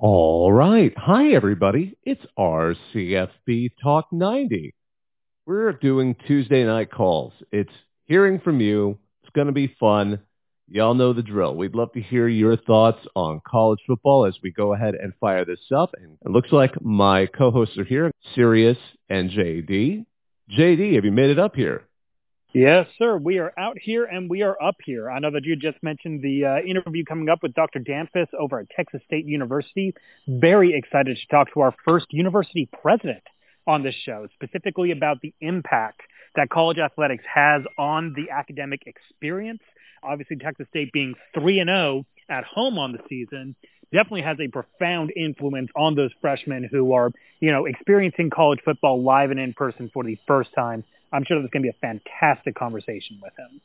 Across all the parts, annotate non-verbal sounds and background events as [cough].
All right. Hi, everybody. It's RCFB Talk 90. We're doing Tuesday night calls. It's hearing from you. It's going to be fun. Y'all know the drill. We'd love to hear your thoughts on college football as we go ahead and fire this up. And it looks like my co-hosts are here, Sirius and JD. JD, have you made it up here? Yes, sir. We are out here and we are up here. I know that you just mentioned the uh, interview coming up with Dr. Damphousse over at Texas State University. Very excited to talk to our first university president on this show, specifically about the impact that college athletics has on the academic experience. Obviously, Texas State being 3 and 0 at home on the season definitely has a profound influence on those freshmen who are, you know, experiencing college football live and in person for the first time. I'm sure there's going to be a fantastic conversation with him.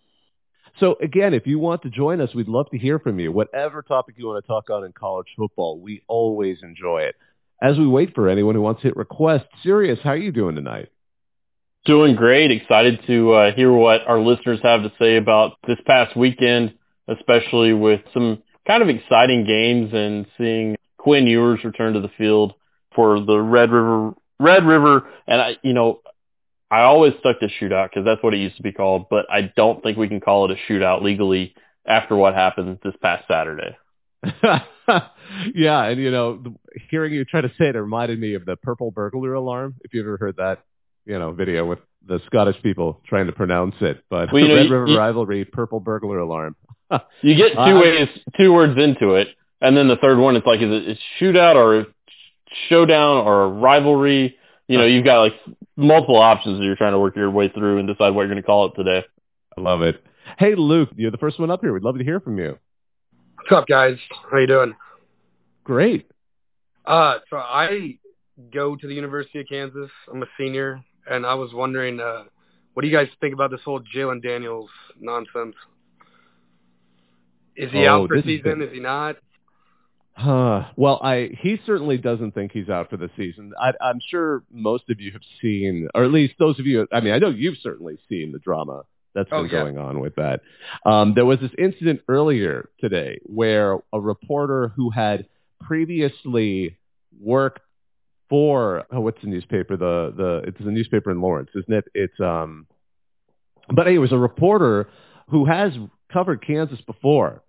So again, if you want to join us, we'd love to hear from you. Whatever topic you want to talk on in college football, we always enjoy it. As we wait for anyone who wants to hit request, Sirius, how are you doing tonight? Doing great. Excited to uh, hear what our listeners have to say about this past weekend, especially with some kind of exciting games and seeing Quinn Ewers return to the field for the Red River Red River. And I, you know, I always stuck to shootout because that's what it used to be called, but I don't think we can call it a shootout legally after what happened this past Saturday. [laughs] yeah, and you know, hearing you try to say it reminded me of the purple burglar alarm. If you ever heard that, you know, video with the Scottish people trying to pronounce it, but well, Red know, River you, rivalry, purple burglar alarm. [laughs] you get [laughs] two uh, ways, two words into it, and then the third one, it's like is it shootout or showdown or rivalry? You know, you've got like multiple options that you're trying to work your way through and decide what you're going to call it today. I love it. Hey, Luke, you're the first one up here. We'd love to hear from you. What's up, guys? How you doing? Great. Uh, so I go to the University of Kansas. I'm a senior, and I was wondering, uh, what do you guys think about this whole Jalon Daniels nonsense? Is he oh, out for season? Is, is he not? Uh, well, I he certainly doesn't think he's out for the season. I, I'm sure most of you have seen, or at least those of you. I mean, I know you've certainly seen the drama that's been oh, yeah. going on with that. Um, there was this incident earlier today where a reporter who had previously worked for oh, what's the newspaper? The the it's a newspaper in Lawrence, isn't it? It's um, but anyway, it was a reporter who has covered Kansas before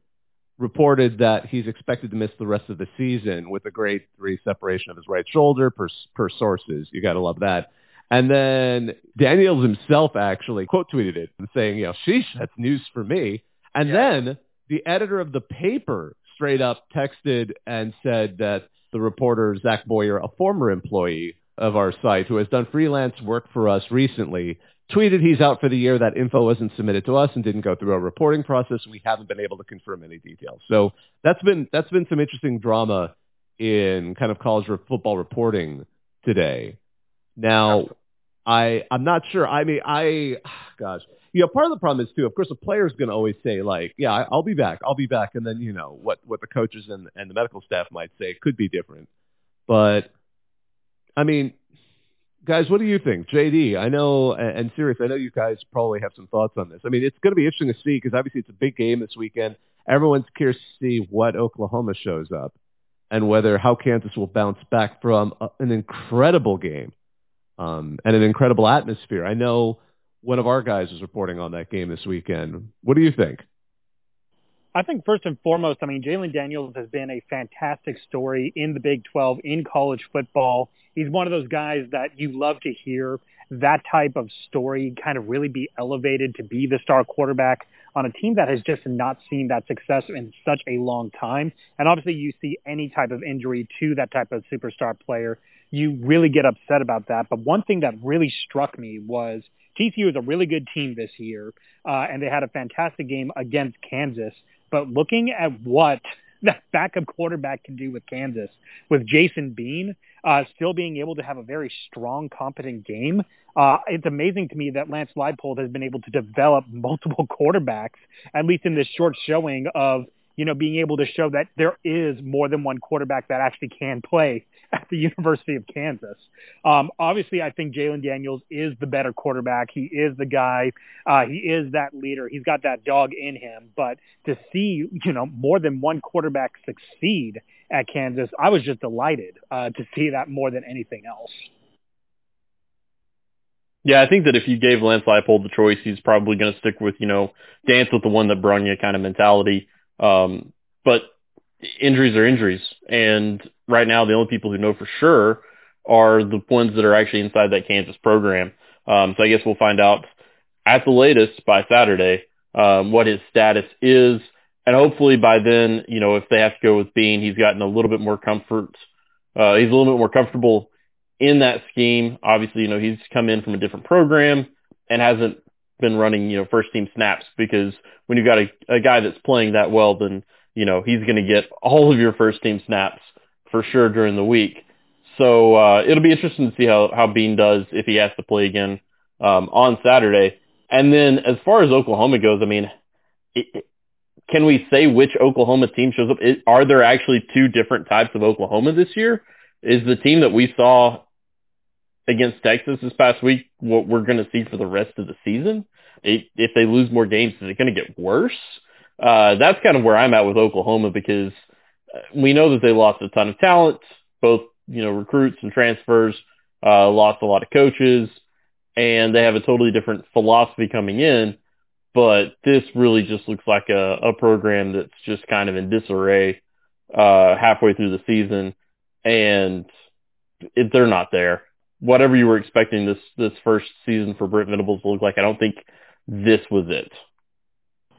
reported that he's expected to miss the rest of the season with a grade three separation of his right shoulder per, per sources. You got to love that. And then Daniels himself actually quote tweeted it and saying, you know, sheesh, that's news for me. And yeah. then the editor of the paper straight up texted and said that the reporter, Zach Boyer, a former employee of our site who has done freelance work for us recently, tweeted he's out for the year. That info wasn't submitted to us and didn't go through our reporting process. We haven't been able to confirm any details. So that's been that's been some interesting drama in kind of college football reporting today. Now, I I'm not sure. I mean, I [sighs] gosh, you know, part of the problem is too. Of course, a player's going to always say like, "Yeah, I'll be back. I'll be back," and then you know what what the coaches and and the medical staff might say could be different. But I mean, guys, what do you think? JD, I know, and Sirius, I know you guys probably have some thoughts on this. I mean, it's going to be interesting to see because obviously it's a big game this weekend. Everyone's curious to see what Oklahoma shows up and whether how Kansas will bounce back from a, an incredible game um, and an incredible atmosphere. I know one of our guys is reporting on that game this weekend. What do you think? I think first and foremost, I mean, Jalon Daniels has been a fantastic story in the Big 12 in college football. He's one of those guys that you love to hear that type of story kind of really be elevated to be the star quarterback on a team that has just not seen that success in such a long time. And obviously you see any type of injury to that type of superstar player, you really get upset about that. But one thing that really struck me was TCU is a really good team this year, uh, and they had a fantastic game against Kansas. But looking at what that backup quarterback can do with Kansas, with Jason Bean uh, still being able to have a very strong, competent game, uh, it's amazing to me that Lance Leipold has been able to develop multiple [laughs] quarterbacks, at least in this short showing of you know, being able to show that there is more than one quarterback that actually can play at the [laughs] University of Kansas. Um, obviously, I think Jalon Daniels is the better quarterback. He is the guy. Uh, he is that leader. He's got that dog in him. But to see, you know, more than one quarterback succeed at Kansas, I was just delighted uh, to see that more than anything else. Yeah, I think that if you gave Lance Leipold the choice, he's probably going to stick with, you know, dance with the one that brung you kind of mentality. Um, but injuries are injuries. And right now, the only people who know for sure are the ones that are actually inside that Kansas program. Um, so I guess we'll find out at the latest by Saturday, um, what his status is. And hopefully by then, you know, if they have to go with Bean, he's gotten a little bit more comfort. Uh, he's a little bit more comfortable in that scheme. Obviously, you know, he's come in from a different program and hasn't been running, you know, first team snaps because when you've got a, a guy that's playing that well, then, you know, he's going to get all of your first team snaps for sure during the week. So, uh, it'll be interesting to see how, how Bean does if he has to play again, um, on Saturday. And then as far as Oklahoma goes, I mean, it, can we say which Oklahoma team shows up? It, are there actually two different types of Oklahoma this year? Is the team that we saw against Texas this past week what we're going to see for the rest of the season? It, if they lose more games, is it going to get worse? Uh, that's kind of where I'm at with Oklahoma because uh, we know that they lost a ton of talent, both, you know, recruits and transfers, uh, lost a lot of coaches, and they have a totally different philosophy coming in. But this really just looks like a, a program that's just kind of in disarray, uh, halfway through the season. And it, they're not there whatever you were expecting this this first season for Brent Venables to look like, I don't think this was it.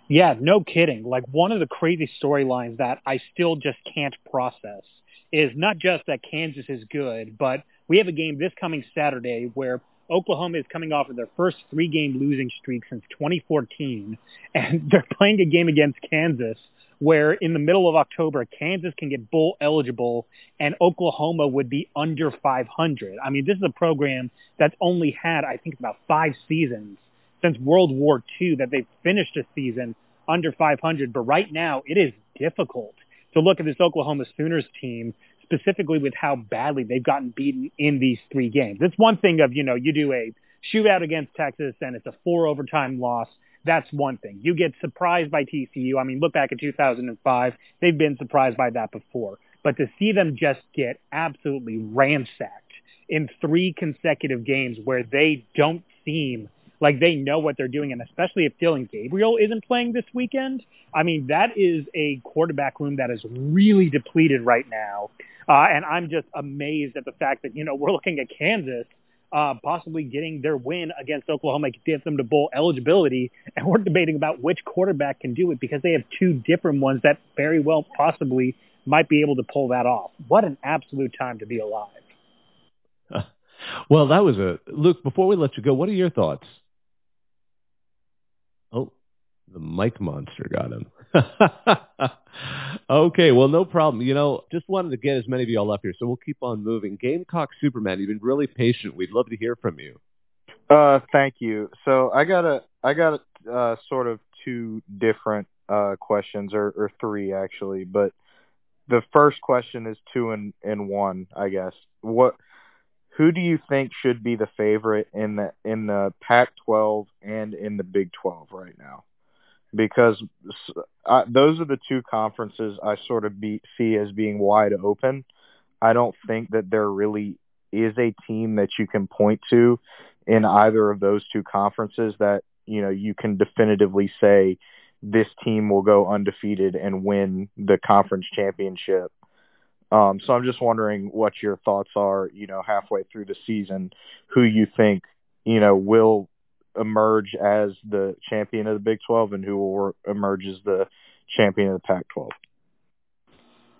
Yeah, no kidding. Like one of the crazy storylines that I still just can't process is not just that Kansas is good, but we have a game this coming Saturday where Oklahoma is coming off of their first three game losing streak since 2014 [laughs] and they're playing a game against Kansas where in the middle of October, Kansas can get bowl eligible and Oklahoma would be under 500. I mean, this is a program that's only had, I think, about five seasons since World War II that they've finished a season under 500. But right now, it is difficult to look at this Oklahoma Sooners team specifically with how badly they've gotten beaten in these three games. It's one thing of, you know, you do a shootout against Texas and it's a four overtime loss that's one thing. You get surprised by TCU. I mean, look back at 2005. They've been surprised by that before. But to see them just get absolutely ransacked in three consecutive games where they don't seem like they know what they're doing, and especially if Dillon Gabriel isn't playing this weekend, I mean, that is a quarterback room that is really depleted right now. Uh, and I'm just amazed at the fact that, you know, we're looking at Kansas – uh, possibly getting their win against Oklahoma to get them to bowl eligibility. And we're debating about which quarterback can do it because they have two different ones that very well possibly might be able to pull that off. What an absolute time to be alive. [laughs] well, that was a Luke. Before we let you go, what are your thoughts? The mic monster got him. [laughs] okay, well, no problem. You know, just wanted to get as many of y'all up here, so we'll keep on moving. Gamecock Superman, you've been really patient. We'd love to hear from you. Uh, thank you. So I got a, I got a, uh, sort of two different uh, questions, or, or three actually. But the first question is two and and one, I guess. What, who do you think should be the favorite in the in the Pac-12 and in the Big 12 right now? Because I, those are the two conferences I sort of be, see as being wide open. I don't think that there really is a team that you can point to in either of those two conferences that you know you can definitively say this team will go undefeated and win the conference championship. Um, so I'm just wondering what your thoughts are, you know, halfway through the season, who you think, you know, will emerge as the champion of the Big 12 and who will emerge as the champion of the Pac 12?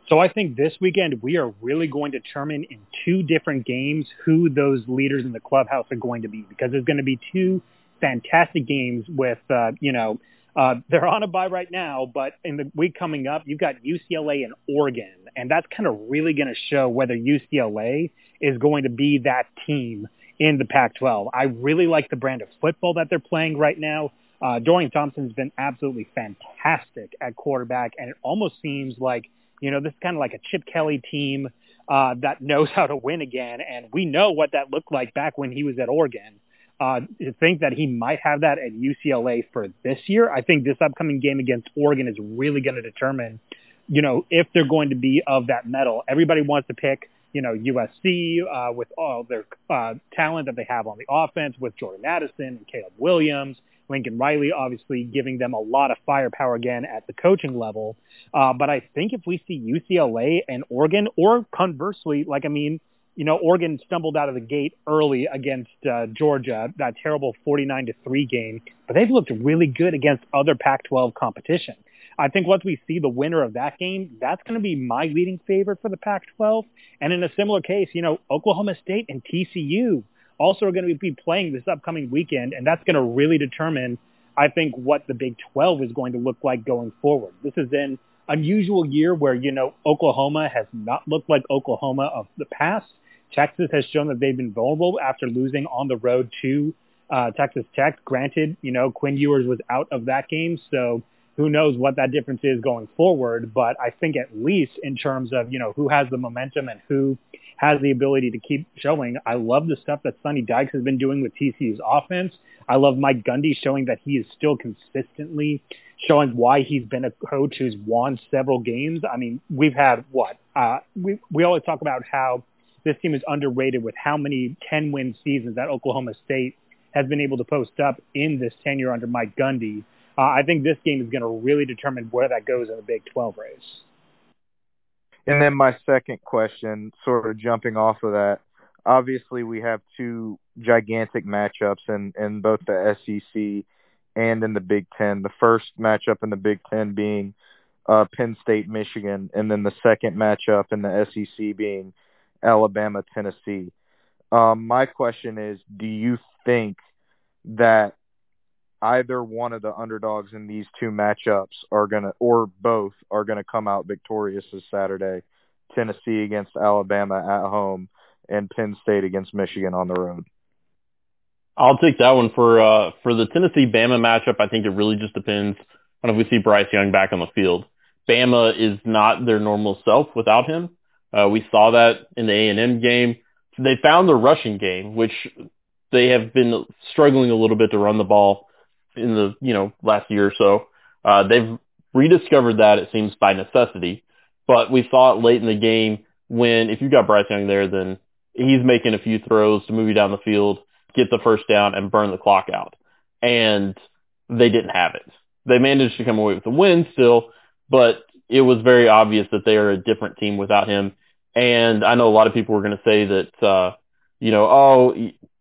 So I think this weekend we are really going to determine in two different games who those leaders in the clubhouse are going to be because there's going to be two fantastic games with, uh, you know, uh, they're on a bye right now, but in the week coming up, you've got UCLA and Oregon, and that's kind of really going to show whether UCLA is going to be that team in the Pac-12. I really like the brand of football that they're playing right now. Uh, Dorian Thompson's been absolutely fantastic at quarterback, and it almost seems like, you know, this is kind of like a Chip Kelly team uh, that knows [laughs] how to win again, and we know what that looked like back when he was at Oregon. Uh, to think that he might have that at UCLA for this year, I think this upcoming game against Oregon is really going to determine, you know, if they're going to be of that mettle. Everybody wants to pick you know, USC uh, with all their uh, talent that they have on the offense with Jordan Addison and Caleb Williams, Lincoln Riley, obviously giving them a lot of firepower again at the coaching level. Uh, but I think if we see UCLA and Oregon, or conversely, like I mean, you know, Oregon stumbled out of the gate early against uh, Georgia, that terrible 49 to 3 game, but they've looked really good against other Pac-12 competition. I think once we see the winner of that game, that's going to be my leading favorite for the Pac-12. And in a similar case, you know, Oklahoma State and TCU also are going to be playing this upcoming weekend, and that's going to really determine, I think, what the Big 12 is going to look like going forward. This is an unusual year where, you know, Oklahoma has not looked like Oklahoma of the past. Texas has shown that they've been vulnerable after losing on the road to uh, Texas Tech. Granted, you know, Quinn Ewers was out of that game, so who knows what that difference is going forward. But I think at least in terms of, you know, who has the momentum and who has the ability to keep showing. I love the stuff that Sonny Dykes has been doing with TCU's offense. I love Mike Gundy showing that he is still consistently showing why he's been a coach who's won several games. I mean, we've had what? Uh, we, we always talk about how this team is underrated with how many 10 win seasons that Oklahoma State has been able to post up in this tenure under Mike Gundy. Uh, I think this game is going to really determine where that goes in the Big 12 race. And then my second question, sort of jumping off of that, obviously we have two gigantic matchups in, in both the SEC and in the Big Ten. The first matchup in the Big Ten being uh, Penn State, Michigan, and then the second matchup in the SEC being Alabama, Tennessee. Um, my question is, do you think that either one of the underdogs in these two matchups are going to, or both are going to come out victorious this Saturday. Tennessee against Alabama at home and Penn State against Michigan on the road. I'll take that one for uh for the Tennessee Bama matchup. I think it really just depends on if we see Bryce Young back on the field. Bama is not their normal self without him. Uh, we saw that in the A and M game. They found the rushing game, which they have been struggling a little bit to run the ball in the you know last year or so. Uh, they've rediscovered that it seems by necessity, but we saw it late in the game when if you got Bryce Young there, then he's making a few throws to move you down the field, get the first down, and burn the clock out. And they didn't have it. They managed to come away with a win still, but it was very obvious that they are a different team without him. And I know a lot of people were going to say that, uh, you know, oh,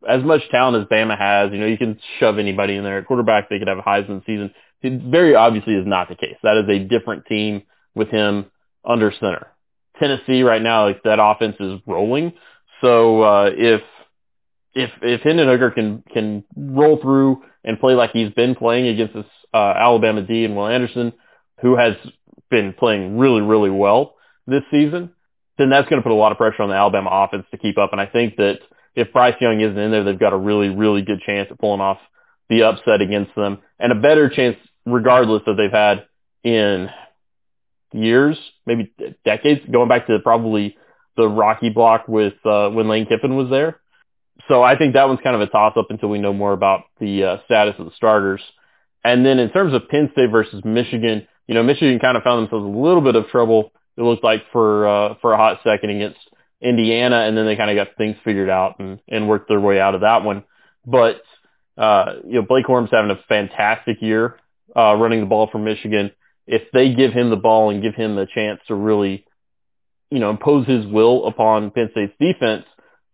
as much talent as Bama has, you know, you can shove anybody in there at quarterback. They could have a Heisman season. It very obviously is not the case. That is a different team with him under center. Tennessee right now, like that offense is rolling. So, uh, if, if, if Hendon Hooker can, can roll through and play like he's been playing against this, uh, Alabama D and Will Anderson, who has been playing really, really well this season, then that's going to put a lot of pressure on the Alabama offense to keep up. And I think that if Bryce Young isn't in there, they've got a really, really good chance at pulling off the upset against them and a better chance regardless that they've had in years, maybe decades, going back to probably the Rocky block with, uh, when Lane Kiffin was there. So I think that one's kind of a toss up until we know more about the uh, status of the starters. And then in terms of Penn State versus Michigan, you know, Michigan kind of found themselves a little bit of trouble. It looked like for, uh, for a hot second against Indiana, and then they kind of got things figured out and, and worked their way out of that one. But, uh, you know, Blake Corum's having a fantastic year, uh, running the ball for Michigan. If they give him the ball and give him the chance to really, you know, impose his will upon Penn State's defense,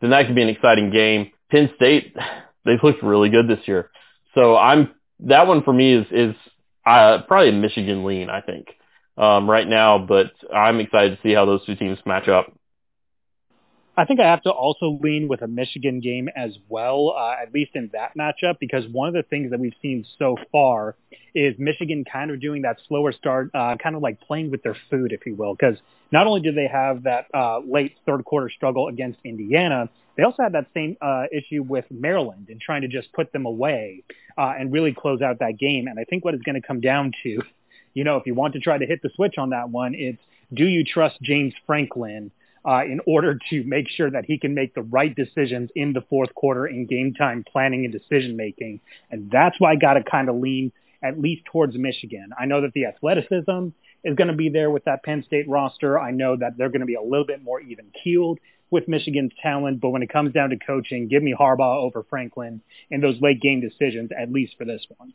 then that could be an exciting game. Penn State, [sighs] they've looked really good this year. So I'm, that one for me is, is, uh, probably a Michigan lean, I think, um, right now, but I'm excited to see how those two teams match up. I think I have to also lean with a Michigan game as well, uh, at least in that matchup, because one of the things that we've seen so far is Michigan kind of doing that slower start, uh, kind of like playing with their food, if you will, because not only did they have that uh, late third quarter struggle against Indiana, they also had that same uh, issue with Maryland and trying to just put them away uh, and really close out that game. And I think what it's going to come down to, [laughs] you know, if you want to try to hit the switch on that one, it's do you trust James Franklin uh, in order to make sure that he can make the right decisions in the fourth quarter in game time planning and decision making. And that's why I got to kind of lean at least towards Michigan. I know that the athleticism is going to be there with that Penn State roster. I know that they're going to be a little bit more even keeled with Michigan's talent, but when it comes down to coaching, give me Harbaugh over Franklin in those late game decisions, at least for this one.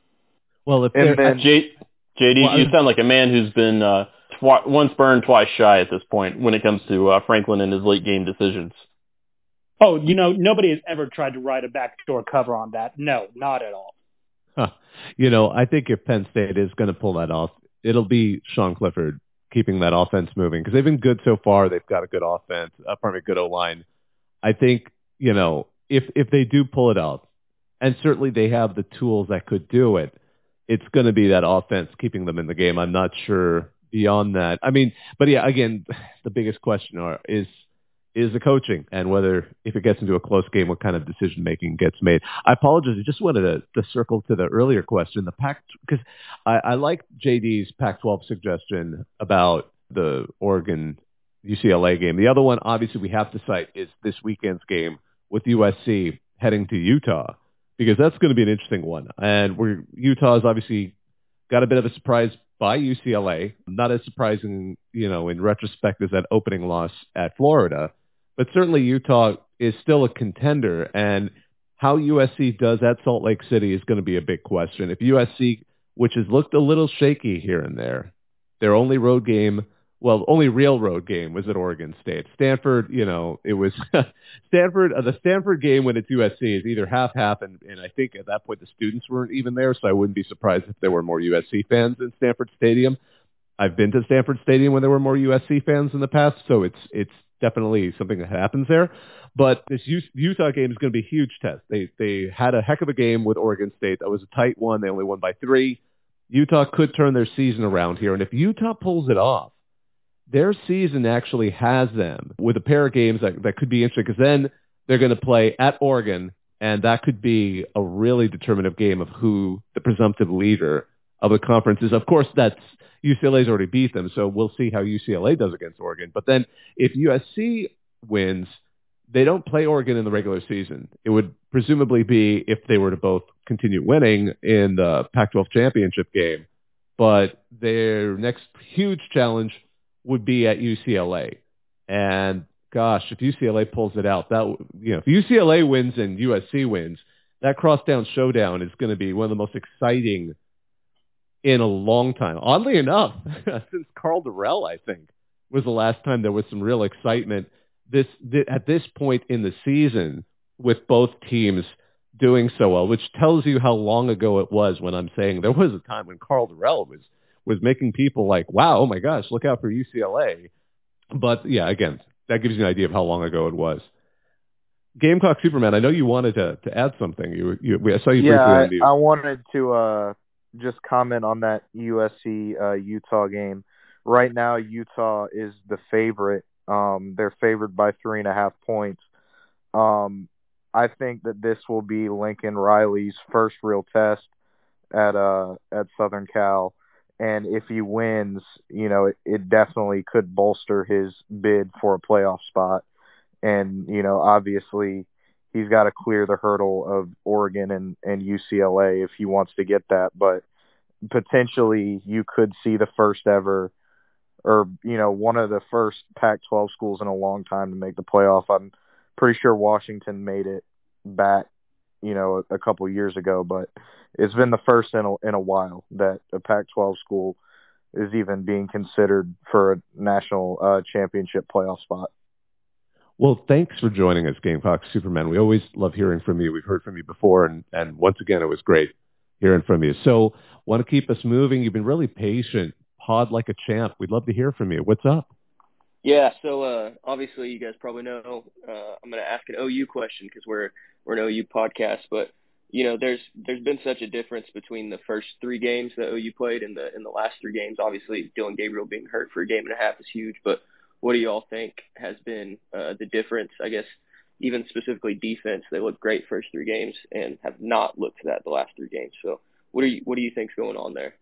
Well, if and then, J- JD, well, you sound like a man who's been uh, twi- once burned, twice shy at this point when it comes to uh, Franklin and his late game decisions. Oh, you know, nobody has ever tried to write a backdoor cover on that. No, not at all. Huh. You know, I think if Penn State is going to pull that off, it'll be Sean Clifford keeping that offense moving because they've been good so far. They've got a good offense, uh, pardon me, good O line. I think you know if if they do pull it out, and certainly they have the tools that could do it. It's going to be that offense keeping them in the game. I'm not sure beyond that. I mean, but yeah, again, the biggest question are, is is the coaching and whether if it gets into a close game, what kind of decision making gets made. I apologize. I just wanted to, to circle to the earlier question, the Pac, because I, I like JD's Pac-12 suggestion about the Oregon UCLA game. The other one, obviously, we have to cite is this weekend's game with USC heading to Utah because that's going to be an interesting one. And we're Utah is obviously got a bit of a surprise by UCLA. Not as surprising, you know, in retrospect as that opening loss at Florida, but certainly Utah is still a contender. And how USC does at Salt Lake City is going to be a big question. If USC, which has looked a little shaky here and there, their only road game well, only real road game was at Oregon State. Stanford, you know, it was [laughs] Stanford. Uh, the Stanford game when it's USC is either half half, and, and I think at that point the students weren't even there, so I wouldn't be surprised if there were more USC fans in Stanford Stadium. I've been to Stanford Stadium when there were more USC fans in the past, so it's it's definitely something that happens there. But this Utah game is going to be a huge test. They they had a heck of a game with Oregon State. That was a tight one. They only won by three. Utah could turn their season around here, and if Utah pulls it off their season actually has them with a pair of games that, that could be interesting because then they're going to play at Oregon, and that could be a really determinative game of who the presumptive leader of the conference is. Of course, that's UCLA's already beat them, so we'll see how UCLA does against Oregon. But then if USC wins, they don't play Oregon in the regular season. It would presumably be if they were to both continue winning in the Pac-12 championship game. But their next huge challenge would be at UCLA. And gosh, if UCLA pulls it out, that you know, if UCLA wins and USC wins, that cross crosstown showdown is going to be one of the most exciting in a long time. Oddly enough, [laughs] since Karl Dorrell, I think, was the last time there was some real excitement. This, this at this point in the season, with both teams doing so well, which tells you how long ago it was when I'm saying there was a time when Karl Dorrell was was making people like, wow, oh my gosh, look out for UCLA. But yeah, again, that gives you an idea of how long ago it was. Gamecock Superman, I know you wanted to, to add something. You, you, I saw you yeah, briefly. I, I wanted to uh, just comment on that USC uh, Utah game. Right now, Utah is the favorite. Um, they're favored by three and a half points. Um, I think that this will be Lincoln Riley's first real test at uh, at Southern Cal and if he wins, you know, it, it definitely could bolster his bid for a playoff spot. And you know, obviously, he's got to clear the hurdle of Oregon and and UCLA if he wants to get that. But potentially, you could see the first ever, or you know, one of the first Pac-12 schools in a long time to make the playoff. I'm pretty sure Washington made it back you know, a, a couple years ago, but it's been the first in a, in a while that a Pac-12 school is even being considered for a national uh, championship playoff spot. Well, thanks for joining us, Gamecock Superman. We always love hearing from you. We've heard from you before, and, and once again, it was great hearing from you. So, want to keep us moving. You've been really patient. Pod like a champ. We'd love to hear from you. What's up? Yeah, so uh, obviously you guys probably know uh, I'm going to ask an OU question because we're we're an OU podcast, but you know there's there's been such a difference between the first three games that OU played and the in the last three games. Obviously, Dillon Gabriel being hurt for a game and a half is huge, but what do you all think has been uh, the difference? I guess even specifically defense, they looked great first three games and have not looked that the last three games. So what do you what do you think's going on there?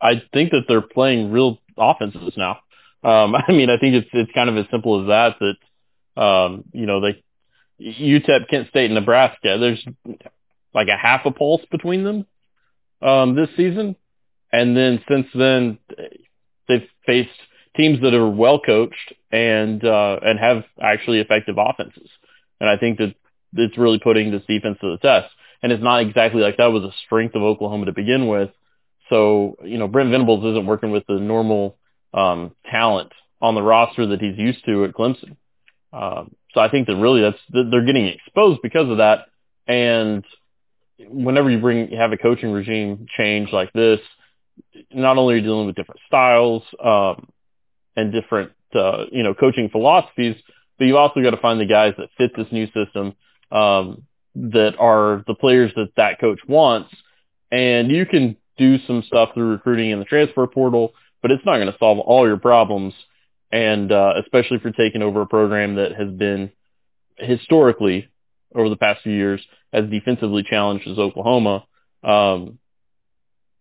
I think that they're playing real offenses now. Um, [laughs] I mean, I think it's it's kind of as simple as that. That um, you know, they UTEP, Kent State, and Nebraska. There's like a half a pulse between them um, this season, and then since then they've faced teams that are well coached and uh, and have actually effective offenses. And I think that it's really putting this defense to the test. And it's not exactly like that was a strength of Oklahoma to begin with. So, you know, Brent Venables isn't working with the normal um, talent on the roster that he's used to at Clemson. Um, so I think that really that's they're getting exposed because of that. And whenever you bring have a coaching regime change like this, not only are you dealing with different styles um, and different uh, you know coaching philosophies, but you've also got to find the guys that fit this new system um, that are the players that that coach wants. And you can do some stuff through recruiting in the transfer portal, but it's not going to solve all your problems. And uh, especially for taking over a program that has been historically over the past few years as defensively challenged as Oklahoma. Um,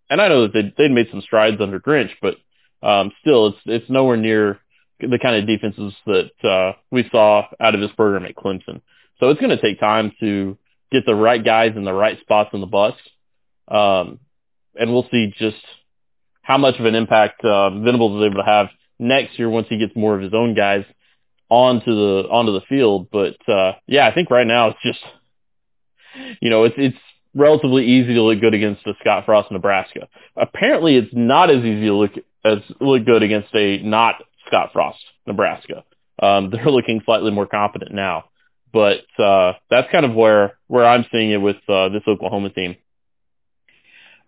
and I know that they they made some strides under Grinch, but um, still, it's it's nowhere near the kind of defenses that uh, we saw out of this program at Clemson. So it's going to take time to get the right guys in the right spots on the bus. Um, and we'll see just how much of an impact uh, Venables is able to have next year once he gets more of his own guys onto the onto the field. But uh, yeah, I think right now it's just you know it's it's relatively easy to look good against a Scott Frost Nebraska. Apparently, it's not as easy to look as look good against a not Scott Frost Nebraska. Um, [laughs] they're looking slightly more competent now, but uh, that's kind of where where I'm seeing it with uh, this Oklahoma team.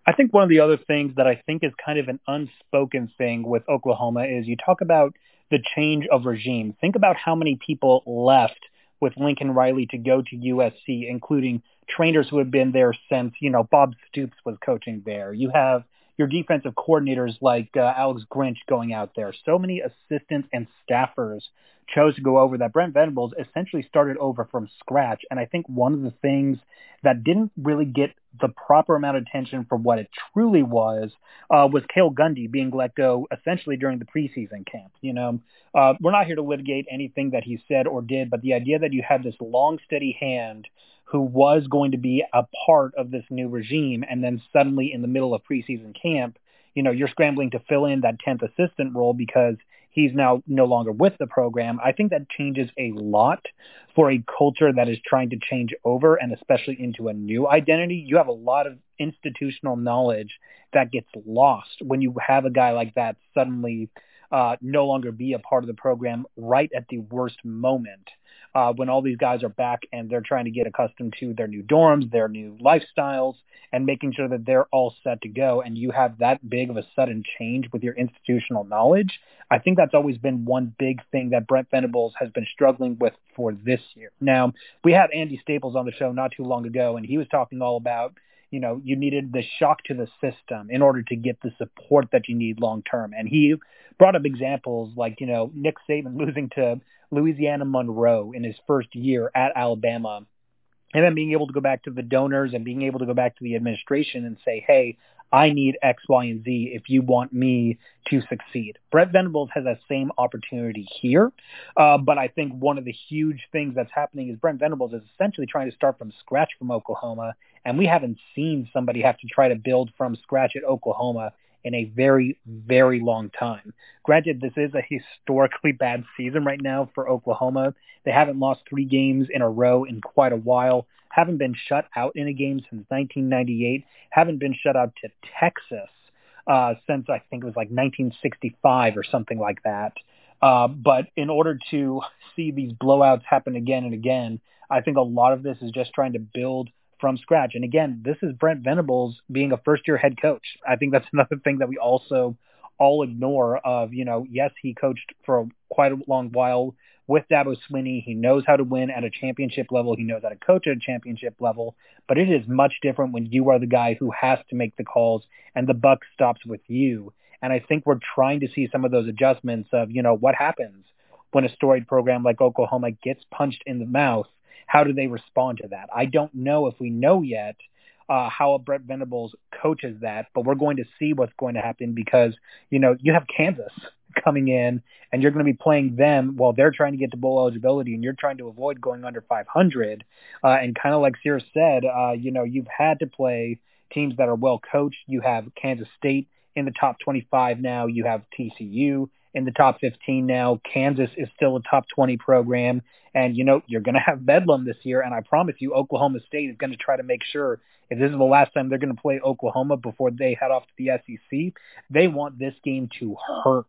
I think one of the other things that I think is kind of an unspoken thing with Oklahoma is you talk about the change of regime. Think about how many people left with Lincoln Riley to go to USC, including trainers who have been there since, you know, Bob Stoops was coaching there. You have your defensive coordinators like uh, Alex Grinch going out there. So many assistants and staffers chose to go over that Brent Venables essentially started over from scratch. And I think one of the things that didn't really get the proper amount of attention for what it truly was uh, was Cale Gundy being let go essentially during the preseason camp. You know, uh, we're not here to litigate anything that he said or did, but the idea that you had this long, steady hand who was going to be a part of this new regime, and then suddenly in the middle of preseason camp, you know, you're scrambling to fill in that 10th assistant role because he's now no longer with the program. I think that changes a lot for a culture that is trying to change over and especially into a new identity. You have a lot of institutional knowledge that gets lost when you have a guy like that suddenly uh, no longer be a part of the program right at the worst moment uh, when all these guys are back and they're trying to get accustomed to their new dorms, their new lifestyles, and making sure that they're all set to go. And you have that big of a sudden change with your institutional knowledge. I think that's always been one big thing that Brent Venables has been struggling with for this year. Now, we had Andy Staples on the show not too long ago, and he was talking all about you know, you needed the shock to the system in order to get the support that you need long term. And he brought up examples like, you know, Nick Saban [laughs] losing to Louisiana Monroe in his first year at Alabama. And then being able to go back to the donors and being able to go back to the administration and say, hey, I need X, Y, and Z if you want me to succeed. Brent Venables has that same opportunity here. Uh, but I think one of the huge things that's happening is Brent Venables is essentially trying to start from scratch from Oklahoma. And we haven't seen somebody have to try to build from scratch at Oklahoma in a very, very long time. Granted, this is a historically bad season right now for Oklahoma. They haven't lost three games in a row in quite a while, haven't been shut out in a game since 1998, haven't been shut out to Texas uh, since I think it was like 1965 or something like that. Uh, but in order to see these blowouts happen again and again, I think a lot of this is just trying to build from scratch. And again, this is Brent Venables being a first year head coach. I think that's [laughs] another thing that we also all ignore of, you know, yes, he coached for quite a long while with Dabo Swinney. He knows how to win at a championship level. He knows how to coach at a championship level. But it is much different when you are the guy who has to make the calls and the buck stops with you. And I think we're trying to see some of those adjustments of, you know, what happens when a storied program like Oklahoma gets punched in the mouth. How do they respond to that? I don't know if we know yet uh, how Brent Venables coaches that, but we're going to see what's going to happen because, you know, you have Kansas [laughs] coming in and you're going to be playing them while they're trying to get to bowl eligibility and you're trying to avoid going under 500. Uh, and kind of like Sear said, uh, you know, you've had to play teams that are well coached. You have Kansas State in the top 25 now. You have TCU in the top 15 now. Kansas is still a top 20 program. And, you know, you're going to have Bedlam this year. And I promise you, Oklahoma State is going to try to make sure if this is the last time they're going to play Oklahoma before they head off to the SEC, they want this game to hurt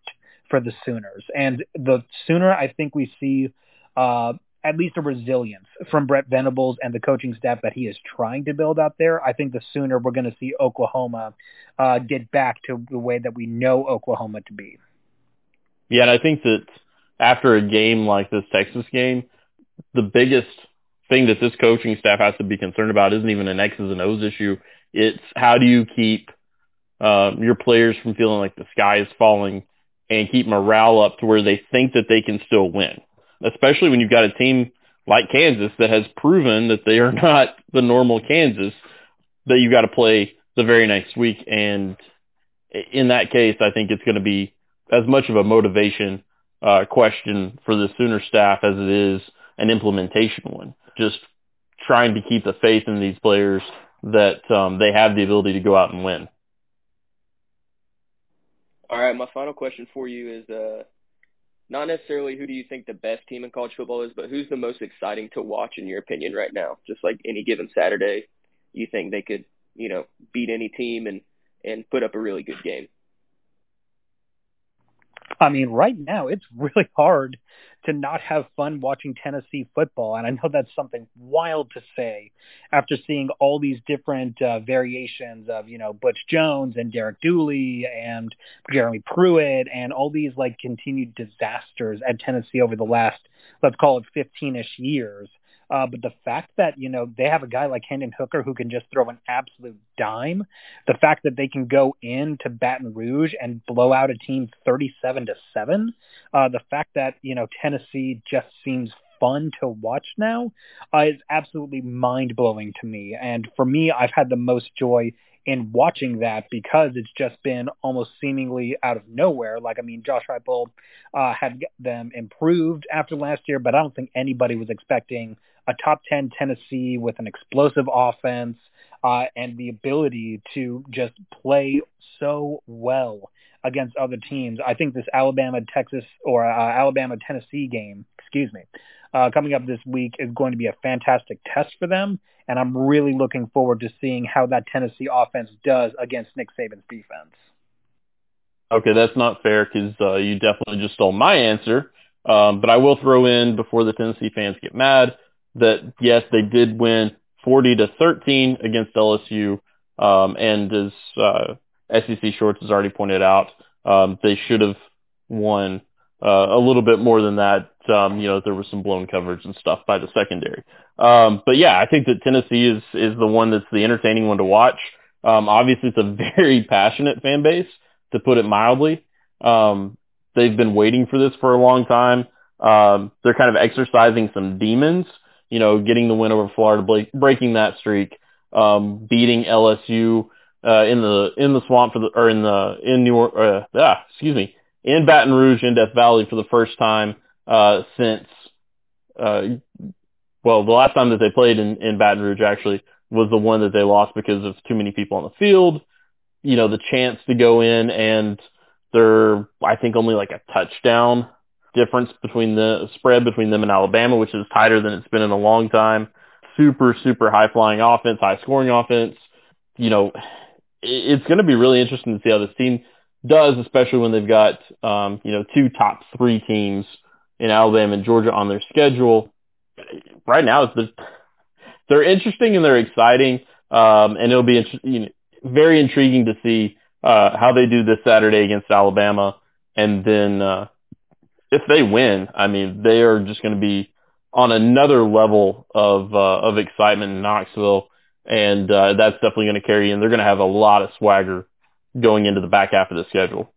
for the Sooners. And the sooner I think we see uh, at least a resilience from Brent Venables and the coaching staff that he is trying to build out there, I think the sooner we're going to see Oklahoma uh, get back to the way that we know Oklahoma to be. Yeah, and I think that after a game like this Texas game, the biggest thing that this coaching staff has to be concerned about isn't even an X's and O's issue. It's how do you keep uh, your players from feeling like the sky is falling and keep morale up to where they think that they can still win, especially when you've got a team like Kansas that has proven that they are [laughs] not the normal Kansas that you've got to play the very next week. And in that case, I think it's going to be as much of a motivation uh, question for the Sooner staff as it is an implementation one. Just trying to keep the faith in these players that um, they have the ability to go out and win. All right, my final question for you is uh, not necessarily who do you think the best team in college football is, but who's the most exciting to watch in your opinion right now? Just like any given Saturday, you think they could, you know, beat any team and and put up a really good game. I mean, right now it's really hard to not have fun watching Tennessee football, and I know that's something wild to say after seeing all these different uh, variations of you know Butch Jones and Derek Dooley and Jeremy Pruitt and all these like continued disasters at Tennessee over the last let's call it 15ish years. Uh, but the fact that, you know, they have a guy like Hendon Hooker who can just throw an absolute dime, the fact that they can go into Baton Rouge and blow out a team 37 to 7, uh, the fact that, you know, Tennessee just seems fun to watch now uh, is absolutely mind blowing to me. And for me, I've had the most joy in watching that because it's just been almost seemingly out of nowhere. Like, I mean, Josh Heupel uh, had them improved after last year, but I don't think anybody was expecting a top 10 Tennessee with an explosive offense uh, and the ability to just play so well against other teams. I think this Alabama Texas or uh, Alabama Tennessee game, excuse me, uh, coming up this week is going to be a fantastic test for them, and I'm really looking forward to seeing how that Tennessee offense does against Nick Saban's defense. Okay, that's not fair because uh, you definitely just stole my answer. Um, but I will throw in before the Tennessee fans get mad that yes, they did win 40 to 13 against LSU. Um, and as uh, SEC Shorts has already pointed out, um, they should have won uh, a little bit more than that. Um, you know, there was some blown coverage and stuff by the secondary. Um, but yeah, I think that Tennessee is is the one that's the entertaining one to watch. Um, obviously, it's a [laughs] very passionate fan base, to put it mildly. Um, they've been waiting for this for a long time. Um, they're kind of exercising some demons you know, getting the win over Florida, breaking that streak, um, beating LSU uh, in the in the swamp for the or in the in New uh, ah, excuse me in Baton Rouge in Death Valley for the first time uh, since uh, well the last time that they played in, in Baton Rouge actually was the one that they lost because of too many people on the field. You know, the chance to go in and they're I think only like a touchdown difference between the spread between them and Alabama, which is tighter than it's been in a long time. Super, super high flying offense, high scoring offense. You know, it's going to be really interesting to see how this team does, especially when they've got, um, you know, two top three teams in Alabama and Georgia on their schedule. Right now, it's the, they're interesting and they're exciting. Um, and it'll be inter- you know, very intriguing to see uh, how they do this Saturday against Alabama. And then uh, if they win, I mean, they are just going to be on another level of uh, of excitement in Knoxville, and uh, that's definitely going to carry in. They're going to have a lot of swagger going into the back half of the schedule.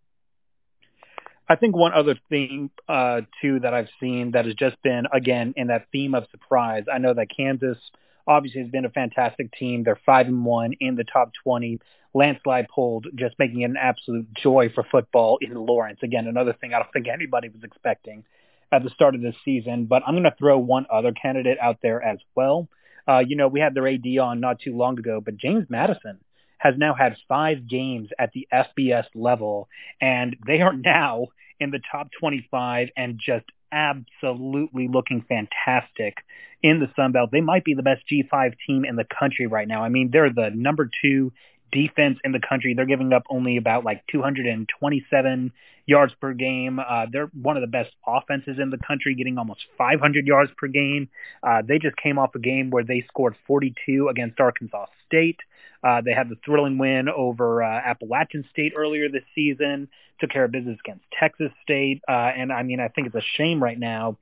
I think one other thing uh, too that I've seen that has just been again in that theme of surprise. I know that Kansas obviously has been a fantastic team. They're five and one in the top twenty. Lance Leipold, just making it an absolute joy for football in Lawrence. Again, another thing I don't think anybody was expecting at the start of this season. But I'm going to throw one other candidate out there as well. Uh, you know, we had their AD on not too long ago, but James Madison has now had five games at the FBS level, and they are now in the top 25 and just absolutely looking fantastic in the Sun Belt. They might be the best G5 team in the country right now. I mean, they're the number two defense in the country. They're giving up only about like 227 yards per game. Uh, they're one of the best offenses in the country, getting almost 500 yards per game. Uh, they just came off a game where they scored 42 against Arkansas State. Uh, they had the thrilling win over uh, Appalachian State earlier this season, took care of business against Texas State. Uh, and I mean, I think it's a shame right now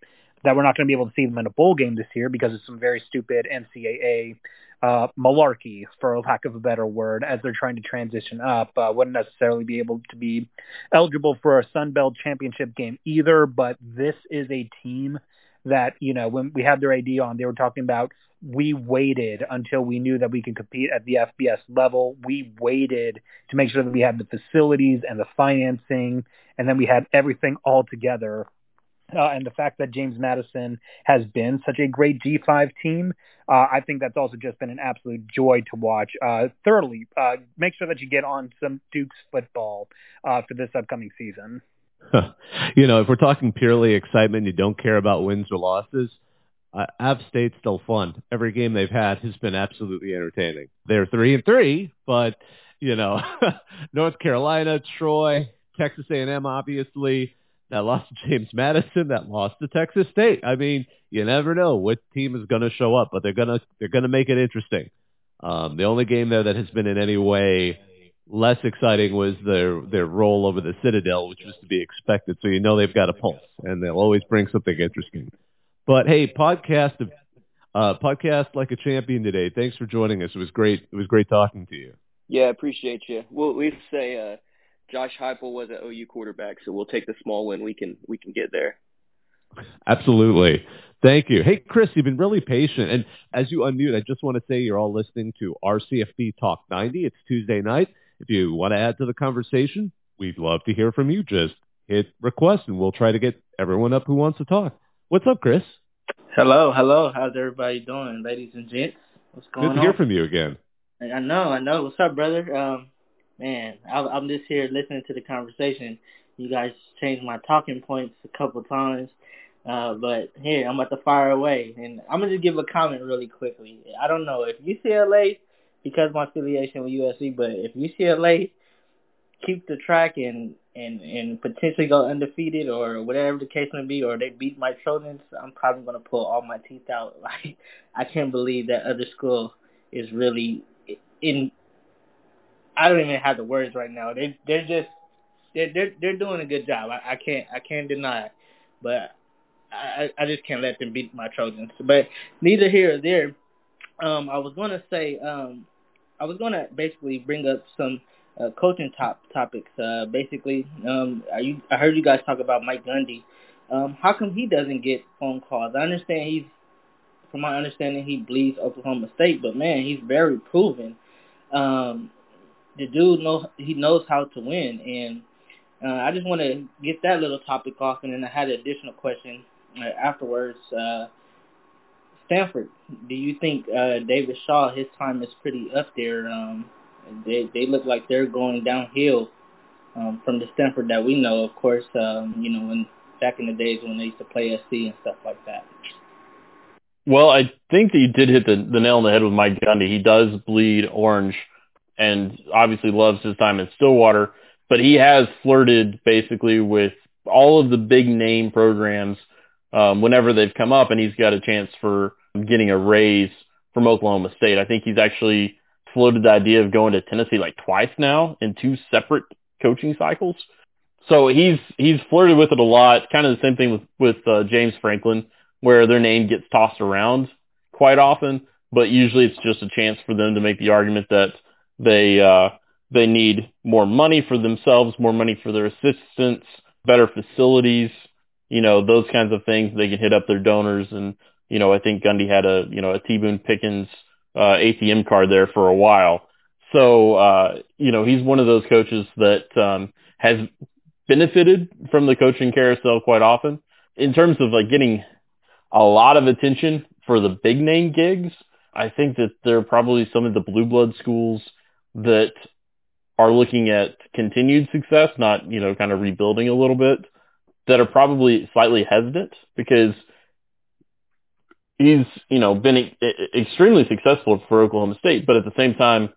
that we're not going to be able to see them in a bowl game this year because of some very stupid NCAA uh, malarkey, for lack of a better word, as they're trying to transition up. Uh, wouldn't necessarily be able to be eligible for a Sun Belt championship game either, but this is a team that, you know, when we had their AD on, they were talking about we waited until we knew that we could compete at the FBS level. We waited to make sure that we had the facilities and the financing, and then we had everything all together uh, and the fact that James Madison has been such a great G5 team, uh, I think that's also just been an absolute joy to watch. Uh, thoroughly, uh, make sure that you get on some Dukes football uh, for this upcoming season. [laughs] you know, if we're talking purely excitement, you don't care about wins or losses. Uh, App State's still fun. Every game they've had has been absolutely entertaining. They're three and three, but you know, [laughs] North Carolina, Troy, Texas A&M, obviously that lost to James Madison, that lost to Texas State. I mean, you never know what team is going to show up, but they're to they're to make it interesting. Um, the only game there that has been in any way less exciting was their their roll over the Citadel, which was to be expected. So you know they've got a pulse, and they'll always bring something interesting. But hey, podcast of uh, podcast like a champion today. Thanks for joining us. It was great. It was great talking to you. Yeah, appreciate you. We'll we say uh, Josh Heupel was an OU quarterback, so we'll take the small win we can we can get there. Absolutely. Thank you. Hey, Chris, you've been really patient. And as you unmute, I just want to say you're all listening to RCFB Talk 90. It's Tuesday night. If you want to add to the conversation, we'd love to hear from you. Just hit request and we'll try to get everyone up who wants to talk. What's up, Chris? Hello, hello. How's everybody doing, ladies and gents? What's going on? Good to hear from you again. I know, I know. What's up, brother? Um, man, I'm just here listening to the conversation. You guys changed my talking points a couple times. Uh, but here, I'm about to fire away. And I'm going to just give a comment really quickly. I don't know if UCLA, because my affiliation with USC, but if UCLA keep the track and, and, and potentially go undefeated or whatever the case may be, or they beat my Trojans, I'm probably to pull all my teeth out. [laughs] Like, I can't believe that other school is really in I don't even have the words right now. They they're just they're they're they're doing a good job. I, I can't I can't deny it, but I I just can't let them beat my Trojans. But neither here or there. Um, I was gonna say um, I was gonna basically bring up some uh, coaching top topics. Uh, basically, um, you I heard you guys talk about Mike Gundy. Um, how come he doesn't get phone calls? I understand he's, from my understanding, he bleeds Oklahoma State, but man, he's very proven. Um, the dude knows he knows how to win, and uh, I just want to get that little topic off, and then I had an additional question uh, afterwards. Uh, Stanford, do you think uh, David Shaw his time is pretty up there? Um, they they look like they're going downhill um, from the Stanford that we know, of course. Um, you know, when back in the days when they used to play SC and stuff like that. Well, I think that you did hit the, the nail on the head with Mike Gundy. He does bleed orange and obviously loves his time in Stillwater, but he has flirted basically with all of the big name programs um, whenever they've come up, and he's got a chance for getting a raise from Oklahoma State. I think he's actually floated the idea of going to Tennessee like twice now in two separate coaching cycles. So he's he's flirted with it a lot. Kind of the same thing with with uh, James Franklin, where their name gets tossed around quite often, but usually it's just a chance for them to make the argument that they uh, they need more money for themselves, more money for their assistants, better facilities, you know, those kinds of things. They can hit up their donors and, you know, I think Gundy had a, you know, a T Boone Pickens, uh, ATM card there for a while. So, uh, you know, he's one of those coaches that, um, has benefited from the coaching carousel quite often in terms of like getting a lot of attention for the big name gigs. I think that there are probably some of the blue blood schools that are looking at continued success, not, you know, kind of rebuilding a little bit, that are probably slightly hesitant because he's, you know, been extremely successful for Oklahoma State, but at the same time,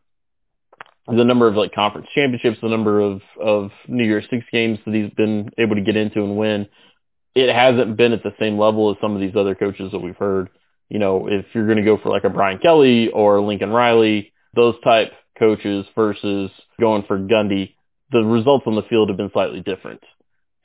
the number of like conference championships, the number of, of New Year's Six games that he's been able to get into and win, it hasn't been at the same level as some of these other coaches that we've heard. You know, if you're going to go for like a Brian Kelly or Lincoln Riley, those type coaches versus going for Gundy, the results on the field have been slightly different.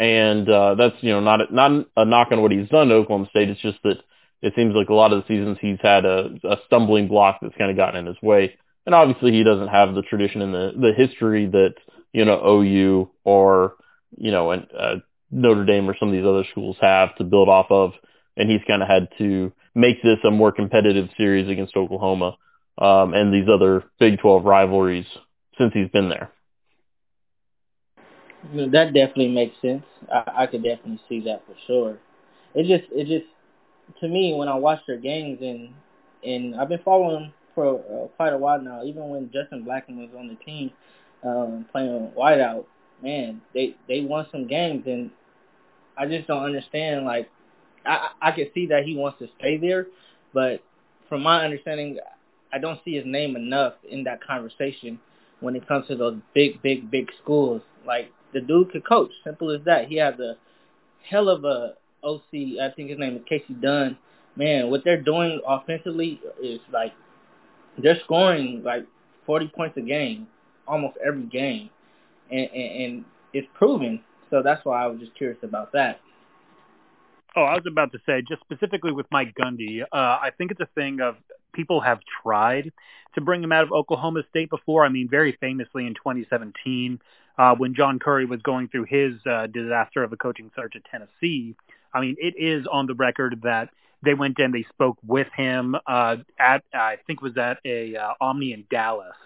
And uh, that's you know not not a knock on what he's done to Oklahoma State. It's just that it seems like a lot of the seasons he's had a, a stumbling block that's kind of gotten in his way. And obviously he doesn't have the tradition and the the history that you know OU or you know and uh, Notre Dame or some of these other schools have to build off of. And he's kind of had to make this a more competitive series against Oklahoma um, and these other Big 12 rivalries since he's been there. That definitely makes sense. I, I could definitely see that for sure. It just, it just, to me, when I watch their games and and I've been following for uh, quite a while now. Even when Justin Blackmon was on the team um, playing wideout, man, they they won some games, and I just don't understand. Like, I I can see that he wants to stay there, but from my understanding, I don't see his name enough in that conversation when it comes to those big, big, big schools. Like the dude could coach, simple as that. He has a hell of a OC. I think his name is Kasey Dunn. Man, what they're doing offensively is like they're scoring like 40 points a game, almost every game, and and, and it's proven. So that's why I was just curious about that. Oh, I was about to say, just specifically with Mike Gundy, uh, I think it's a thing of people have tried to bring him out of Oklahoma State before. I mean, very famously in 2017, uh, when John Currie was going through his uh, disaster of a coaching search at Tennessee. I mean, it is on the record that they went and they spoke with him uh, at, I think it was at a uh, Omni in Dallas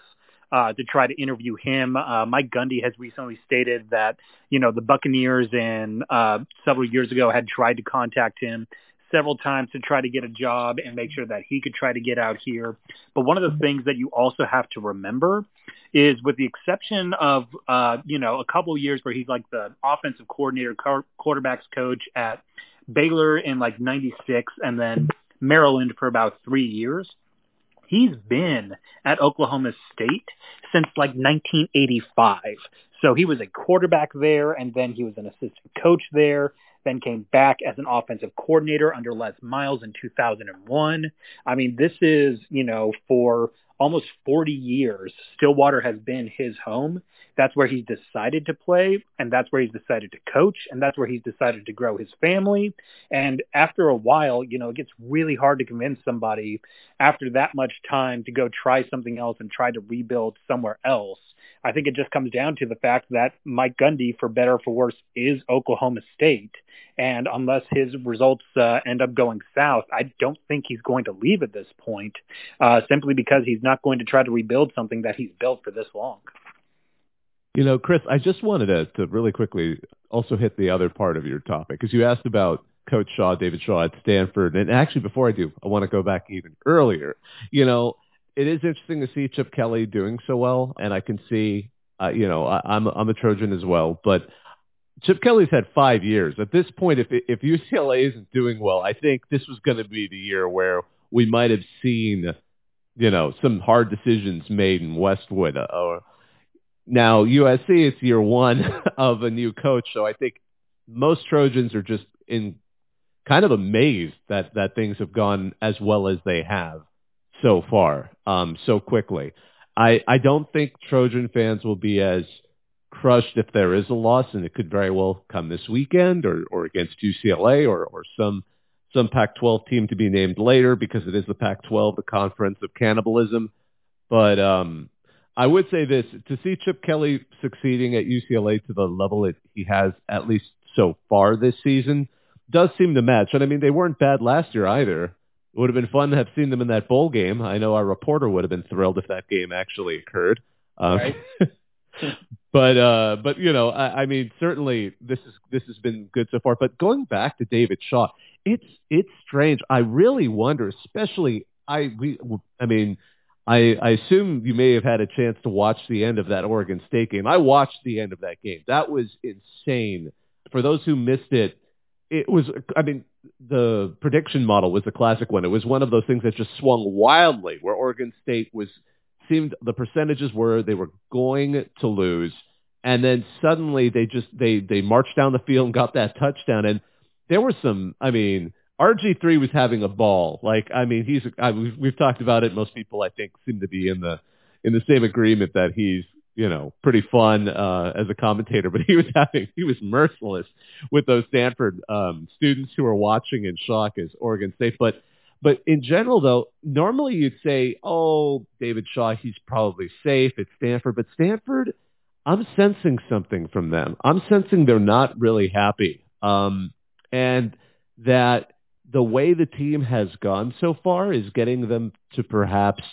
uh, to try to interview him. Uh, Mike Gundy has recently stated that, you know, the Buccaneers and uh, several years ago had tried to contact him several times to try to get a job and make sure that he could try to get out here. But one of the things that you also have to remember is with the exception of, uh, you know, a couple of years where he's like the offensive coordinator, quarterbacks coach at Baylor in like 96 and then Maryland for about three years. He's been at Oklahoma State since like 1985. So he was a quarterback there and then he was an assistant coach there then came back as an offensive coordinator under Les Miles in 2001. I mean, this is, you know, for almost 40 years, Stillwater has been his home. That's where he's decided to play, and that's where he's decided to coach, and that's where he's decided to grow his family. And after a while, you know, it gets really hard to convince somebody after that much time to go try something else and try to rebuild somewhere else. I think it just comes down to the fact that Mike Gundy, for better or for worse, is Oklahoma State. And unless his results uh, end up going south, I don't think he's going to leave at this point, uh, simply because he's not going to try to rebuild something that he's built for this long. You know, Chris, I just wanted to, to really quickly also hit the other part of your topic because you asked about Coach Shaw, David Shaw at Stanford. And actually, before I do, I want to go back even earlier. You know, it is interesting to see Chip Kelly doing so well, and I can see, uh, you know, I, I'm I'm a Trojan as well, but Chip Kelly's had five years. At this point, if if UCLA isn't doing well, I think this was going to be the year where we might have seen, you know, some hard decisions made in Westwood. Uh, or now USC, it's year one [laughs] of a new coach, so I think most Trojans are just in kind of amazed that that things have gone as well as they have. So far, um, so quickly. I, I don't think Trojan fans will be as crushed if there is a loss, and it could very well come this weekend or, or against UCLA or, or some some Pac-12 team to be named later because it is the Pac-12, the conference of cannibalism. But um, I would say this, to see Chip Kelly succeeding at UCLA to the level that he has at least so far this season does seem to match. And I mean, they weren't bad last year either. It would have been fun to have seen them in that bowl game. I know our reporter would have been thrilled if that game actually occurred. Um, Right. [laughs] but uh, but you know, I, I mean, certainly this is this has been good so far. But going back to David Shaw, it's it's strange. I really wonder, especially I we I mean. I, I assume you may have had a chance to watch the end of that Oregon State game. I watched the end of that game. That was insane. For those who missed it, it was, I mean, the prediction model was the classic one. It was one of those things that just swung wildly where Oregon State was, seemed the percentages were they were going to lose. And then suddenly they just, they, they marched down the field and got that touchdown. And there were some, I mean, RG3 was having a ball. Like, I mean, he's, I, we've, we've talked about it. Most people, I think, seem to be in the, in the same agreement that he's, you know, pretty fun, uh, as a commentator, [laughs] but he was having, he was merciless with those Stanford, um, students who are watching in shock as Oregon State. But, but in general, though, normally you'd say, oh, David Shaw, he's probably safe at Stanford. But Stanford, I'm sensing something from them. I'm sensing they're not really happy. Um, and that the way the team has gone so far is getting them to perhaps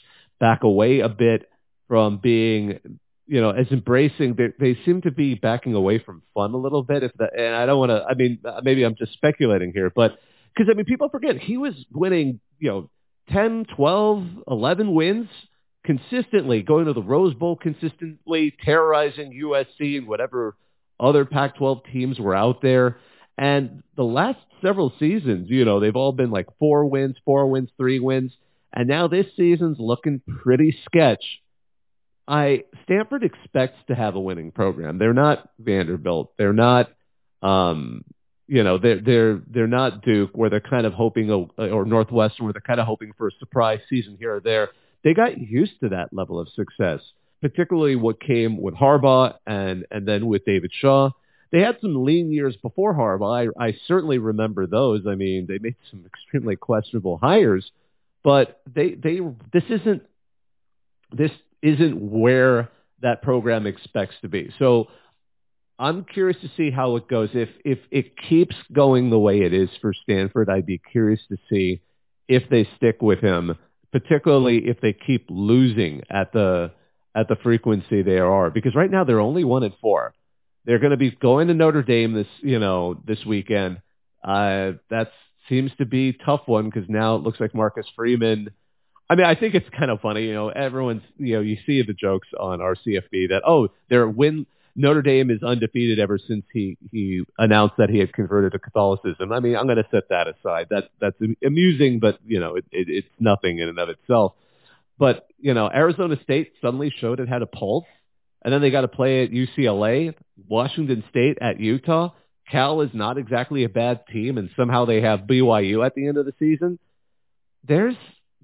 back away a bit from being, you know, as embracing. They, they seem to be backing away from fun a little bit. If the, and I don't want to. I mean, uh, maybe I'm just speculating here, but because I mean, people forget he was winning, you know, 10, 12, 11 wins consistently, going to the Rose Bowl consistently, terrorizing USC and whatever other Pac-12 teams were out there. And the last several seasons, you know, they've all been like four wins, four wins, three wins. And now this season's looking pretty sketch. I Stanford expects to have a winning program. They're not Vanderbilt. They're not um you know, they're they're they're not Duke where they're kind of hoping or Northwestern where they're kind of hoping for a surprise season here or there. They got used to that level of success, particularly what came with Harbaugh and and then with David Shaw they had some lean years before Harbaugh. I, I certainly remember those. I mean, they made some [laughs] extremely questionable hires, but they they this isn't this isn't where that program expects to be. So I'm curious to see how it goes. If if it keeps going the way it is for Stanford, I'd be curious to see if they stick with him, particularly if they keep losing at the at the frequency they are. Because right now they're only one at four. They're going to be going to Notre Dame this, you know, this weekend. Uh, that seems to be tough one because now it looks like Marcus Freeman. I mean, I think it's kind of funny, you know, everyone's, you know, you see the jokes on r/CFB that, oh, their win, Notre Dame is undefeated ever since he, he announced that he had converted to Catholicism. I mean, I'm going to set that aside. That, that's amusing, but, you know, it, it, it's nothing in and of itself. But, you know, Arizona State suddenly showed it had a pulse and then they got to play at UCLA, Washington State at Utah. Cal is not exactly a bad team, and somehow they have BYU at the end of the season. There's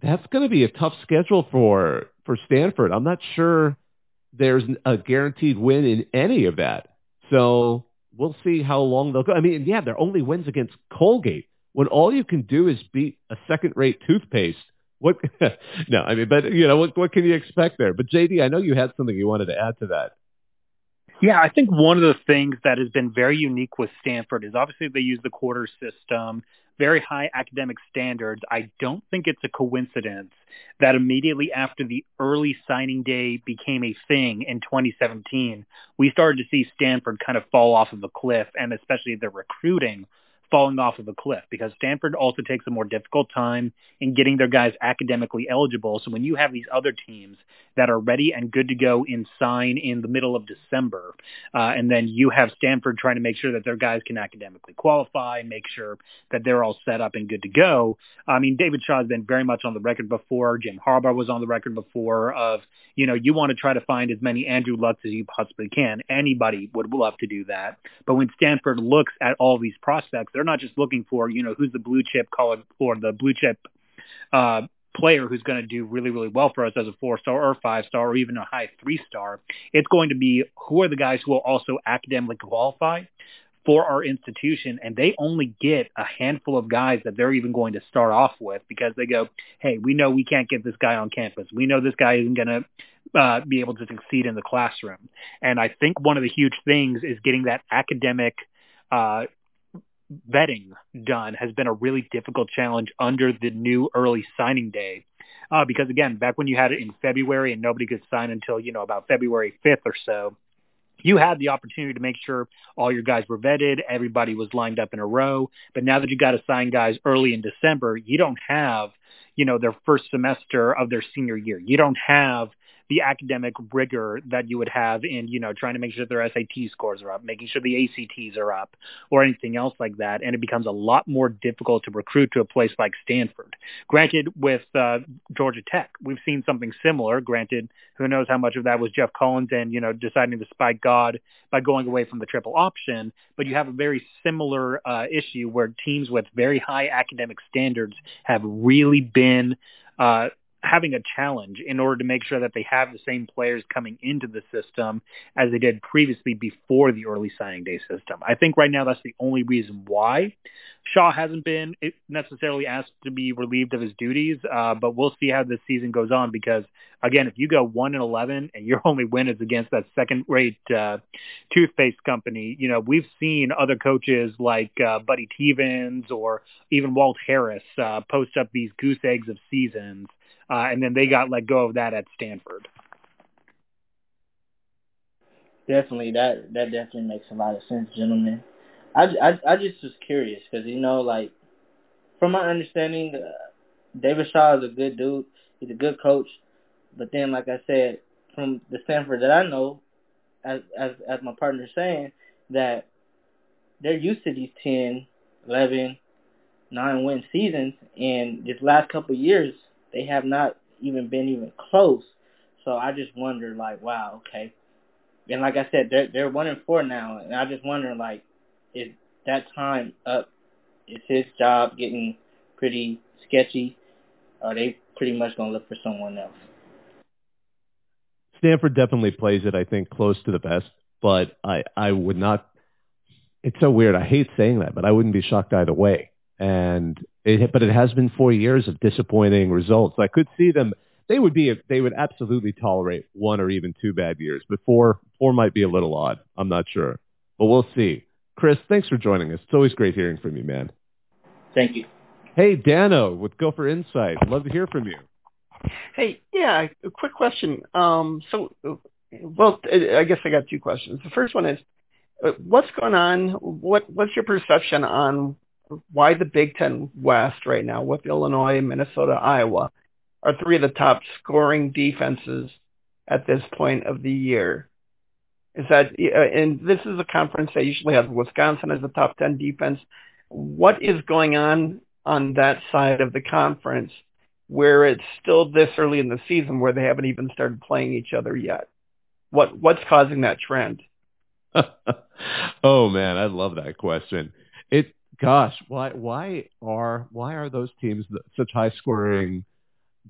that's going to be a tough schedule for for Stanford. I'm not sure there's a guaranteed win in any of that. So we'll see how long they'll go. I mean, yeah, their only wins against Colgate when all you can do is beat a second-rate toothpaste what? [laughs] no, I mean, but you know, what what can you expect there? But JD, I know you had something you wanted to add to that. Yeah, I think one of the things that has been very unique with Stanford is obviously they use the quarter system, very high academic standards. I don't think it's a coincidence that immediately after the early signing day became a thing in 2017, we started to see Stanford kind of fall off of a cliff, and especially the recruiting falling off of a cliff because Stanford also takes a more difficult time in getting their guys academically eligible. So when you have these other teams that are ready and good to go in sign in the middle of December, uh, and then you have Stanford trying to make sure that their guys can academically qualify, make sure that they're all set up and good to go. I mean, David Shaw has been very much on the record before. Jim Harbaugh was on the record before of, you know, you want to try to find as many Andrew Lucks as you possibly can. Anybody would love to do that. But when Stanford looks at all these prospects, they're not just looking for, you know, who's the blue chip college or the blue chip uh, player who's going to do really, really well for us as a four star or five star or even a high three star. It's going to be who are the guys who will also academically qualify for our institution and they only get a handful of guys that they're even going to start off with because they go, hey, we know we can't get this guy on campus. We know this guy isn't going to uh, be able to succeed in the classroom. And I think one of the huge things is getting that academic uh, vetting done has been a really difficult challenge under the new early signing day. Uh, because again, back when you had it in February and nobody could sign until, you know, about February 5th or so, you had the opportunity to make sure all your guys were vetted, everybody was lined up in a row. But now that you got to sign guys early in December, you don't have, you know, their first semester of their senior year. You don't have the academic rigor that you would have in, you know, trying to make sure their SAT scores are up, making sure the ACTs are up, or anything else like that. And it becomes a lot more difficult to recruit to a place like Stanford. Granted, with uh, Georgia Tech, we've seen something similar. Granted, who knows how much of that was Geoff Collins and, you know, deciding to spike God by going away from the triple option. But you have a very similar uh, issue where teams with very high academic standards have really been uh, having a challenge in order to make sure that they have the same players coming into the system as they did previously before the early signing day system. I think right now that's the only reason why Shaw hasn't been necessarily asked to be relieved of his duties, uh, but we'll see how this season goes on because again, if you go one and eleven and your [laughs] only win is against that second-rate uh, toothpaste company, you know we've seen other coaches like uh, Buddy Teevens or even Walt Harris uh, post up these goose eggs of seasons uh, and then they got let go of that at Stanford. Definitely, that that definitely makes a lot of sense, gentlemen. I, I, I just was curious because you know, like from my understanding, uh, David Shaw is a good dude. He's a good coach, but then, like I said, from the Stanford that I know, as as as my partner saying that they're used to these 10, 11, 9 win seasons, and this last couple of years they have not even been even close. So I just wonder, like, wow, okay. And like I said, they're they're one and four now, and I just wonder, like, is that time up? Is his job getting pretty sketchy? Are they pretty much gonna look for someone else? Stanford definitely plays it, I think, close to the best, but I I would not. It's so weird. I hate saying that, but I wouldn't be shocked either way. And it, but it has been four years of disappointing results. I could see them. They would be. They would absolutely tolerate one or even two bad years. But four, four might be a little odd. I'm not sure, but we'll see. Chris, thanks for joining us. It's always great hearing from you, man. Thank you. Hey, Dano with Gopher Insight. Love to hear from you. Hey, yeah, a quick question. Um, so, well, I guess I got two questions. The first one is, uh, what's going on? What What's your perception on why the Big Ten West right now with Illinois, Minnesota, Iowa are three of the top scoring defenses at this point of the year. Is that, uh, and this is a conference that usually has Wisconsin as the top 10 defense. What is going on on that side of the conference where it's still this early in the season where they haven't even started playing each other yet? What, what's causing that trend? [laughs] oh man, I love that question. It gosh, why why are why are those teams such high scoring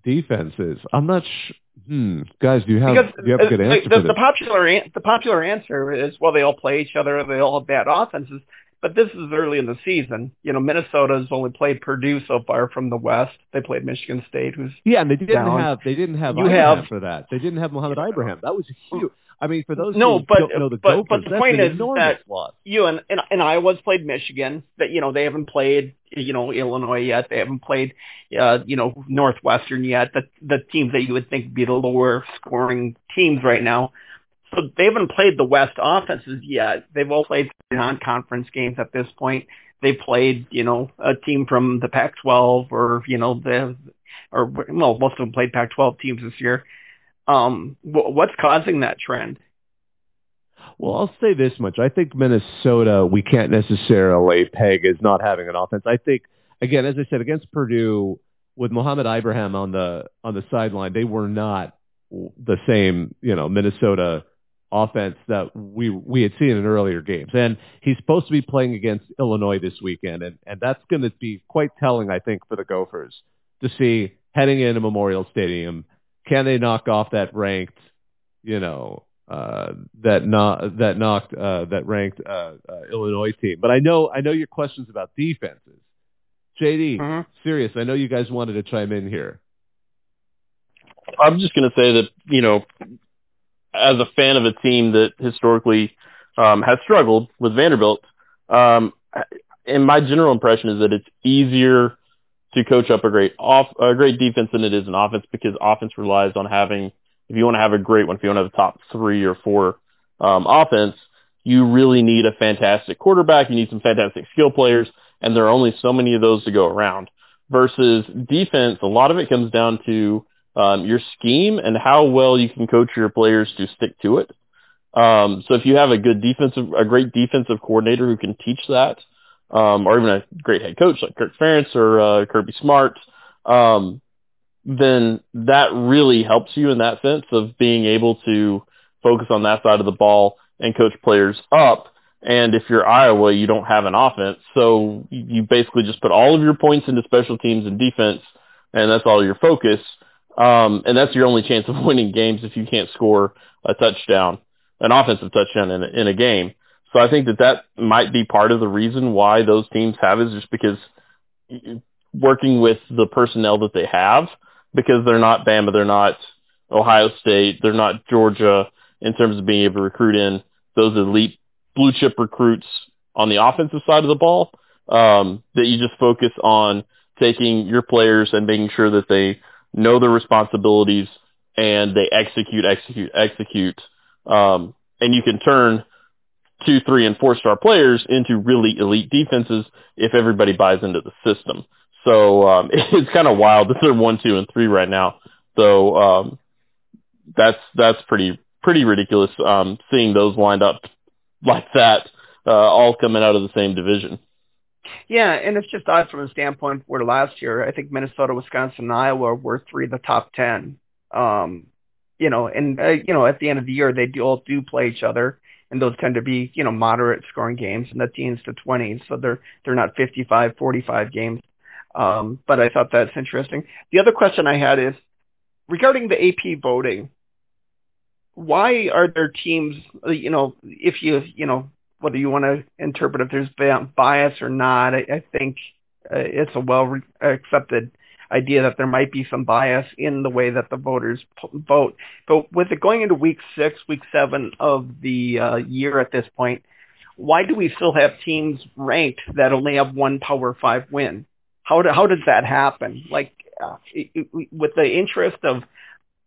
defenses? I'm not. Sh- hmm, guys, do you have because do you have a good answer? The, the, the popular the popular answer is well, they all play each other. They all have bad offenses. But this is early in the season. You know, Minnesota's only played Purdue so far from the West. They played Michigan State, who's yeah, and they didn't down. have they didn't have you Ibrahim have for that. They didn't have Mohamed Ibrahim. That was huge. I mean, for those no, who but don't know the but, Gophers, but the point is that loss. you and, and and Iowa's played Michigan. That you know they haven't played you know Illinois yet. They haven't played uh, you know Northwestern yet. The the teams that you would think would be the lower scoring teams right now. So they haven't played the West offenses yet. They've all played non-conference games at this point. They played, you know, a team from the Pac-12 or, you know, the, or, well, most of them played Pac-12 teams this year. Um, what's causing that trend? Well, I'll say this much. I think Minnesota, we can't necessarily peg as not having an offense. I think, again, as I said, against Purdue, with Mohamed Ibrahim on the on the sideline, they were not the same, you know, Minnesota offense that we we had seen in earlier games. And he's supposed to be playing against Illinois this weekend, and and that's going to be quite telling, I think, for the Gophers to see heading into Memorial Stadium. Can they knock off that ranked, you know, uh, that not that knocked uh, that ranked uh, uh, Illinois team? But I know I know your questions about defenses. JD, Mhm. serious. I know you guys wanted to chime in here. I'm just going to say that, you know, as a fan of a team that historically um, has struggled with Vanderbilt, um, and my general impression is that it's easier to coach up a great off a great defense than it is an offense because offense relies on having if you want to have a great one, if you want to have a top three or four um, offense, you really need a fantastic quarterback. You need some fantastic skill players, and there are only so many of those to go around. Versus defense, a lot of it comes down to um, your scheme and how well you can coach your players to stick to it. Um, so if you have a good defensive, a great defensive coordinator who can teach that, um, or even a great head coach like Kirk Ferentz or uh, Kirby Smart, um, then that really helps you in that sense of being able to focus on that side of the ball and coach players up. And if you're Iowa, you don't have an offense, so you basically just put all of your points into special teams and defense, and that's all your focus. Um, and that's your only chance of [laughs] winning games if you can't score a touchdown, an offensive touchdown in a, in a game. So I think that that might be part of the reason why those teams have is just because working with the personnel that they have, because they're not Bama, they're not Ohio State, they're not Georgia in terms of being able to recruit in those elite blue chip recruits on the offensive side of the ball, um, that you just focus on taking your players and making sure that they know their responsibilities and they execute, execute, execute. Um, and you can turn two, three, and four star players into really elite defenses if everybody buys into the system. So um, [laughs] it's kind of wild that they're one, two, and three right now. So um, that's that's pretty pretty ridiculous um, seeing those lined up like that, uh, all coming out of the same division. Yeah, and it's just odd from a standpoint where last year I think Minnesota, Wisconsin, and Iowa were three of the top ten. Um, you know, and uh, you know at the end of the year they do all do play each other, and those tend to be you know moderate scoring games in the teens to twenties, so they're they're not 55, 45 games. Um, but I thought that's interesting. The other question I had is regarding the AP voting. Why are there teams, you know, if you, you know, whether you want to interpret if there's bias or not, I, I think uh, it's a well accepted idea that there might be some bias in the way that the voters p- vote. But with it going into week six, week seven of the uh, year at this point, why do we still have teams ranked that only have one Power Five win? How do, how does that happen? Like uh, it, it, with the interest of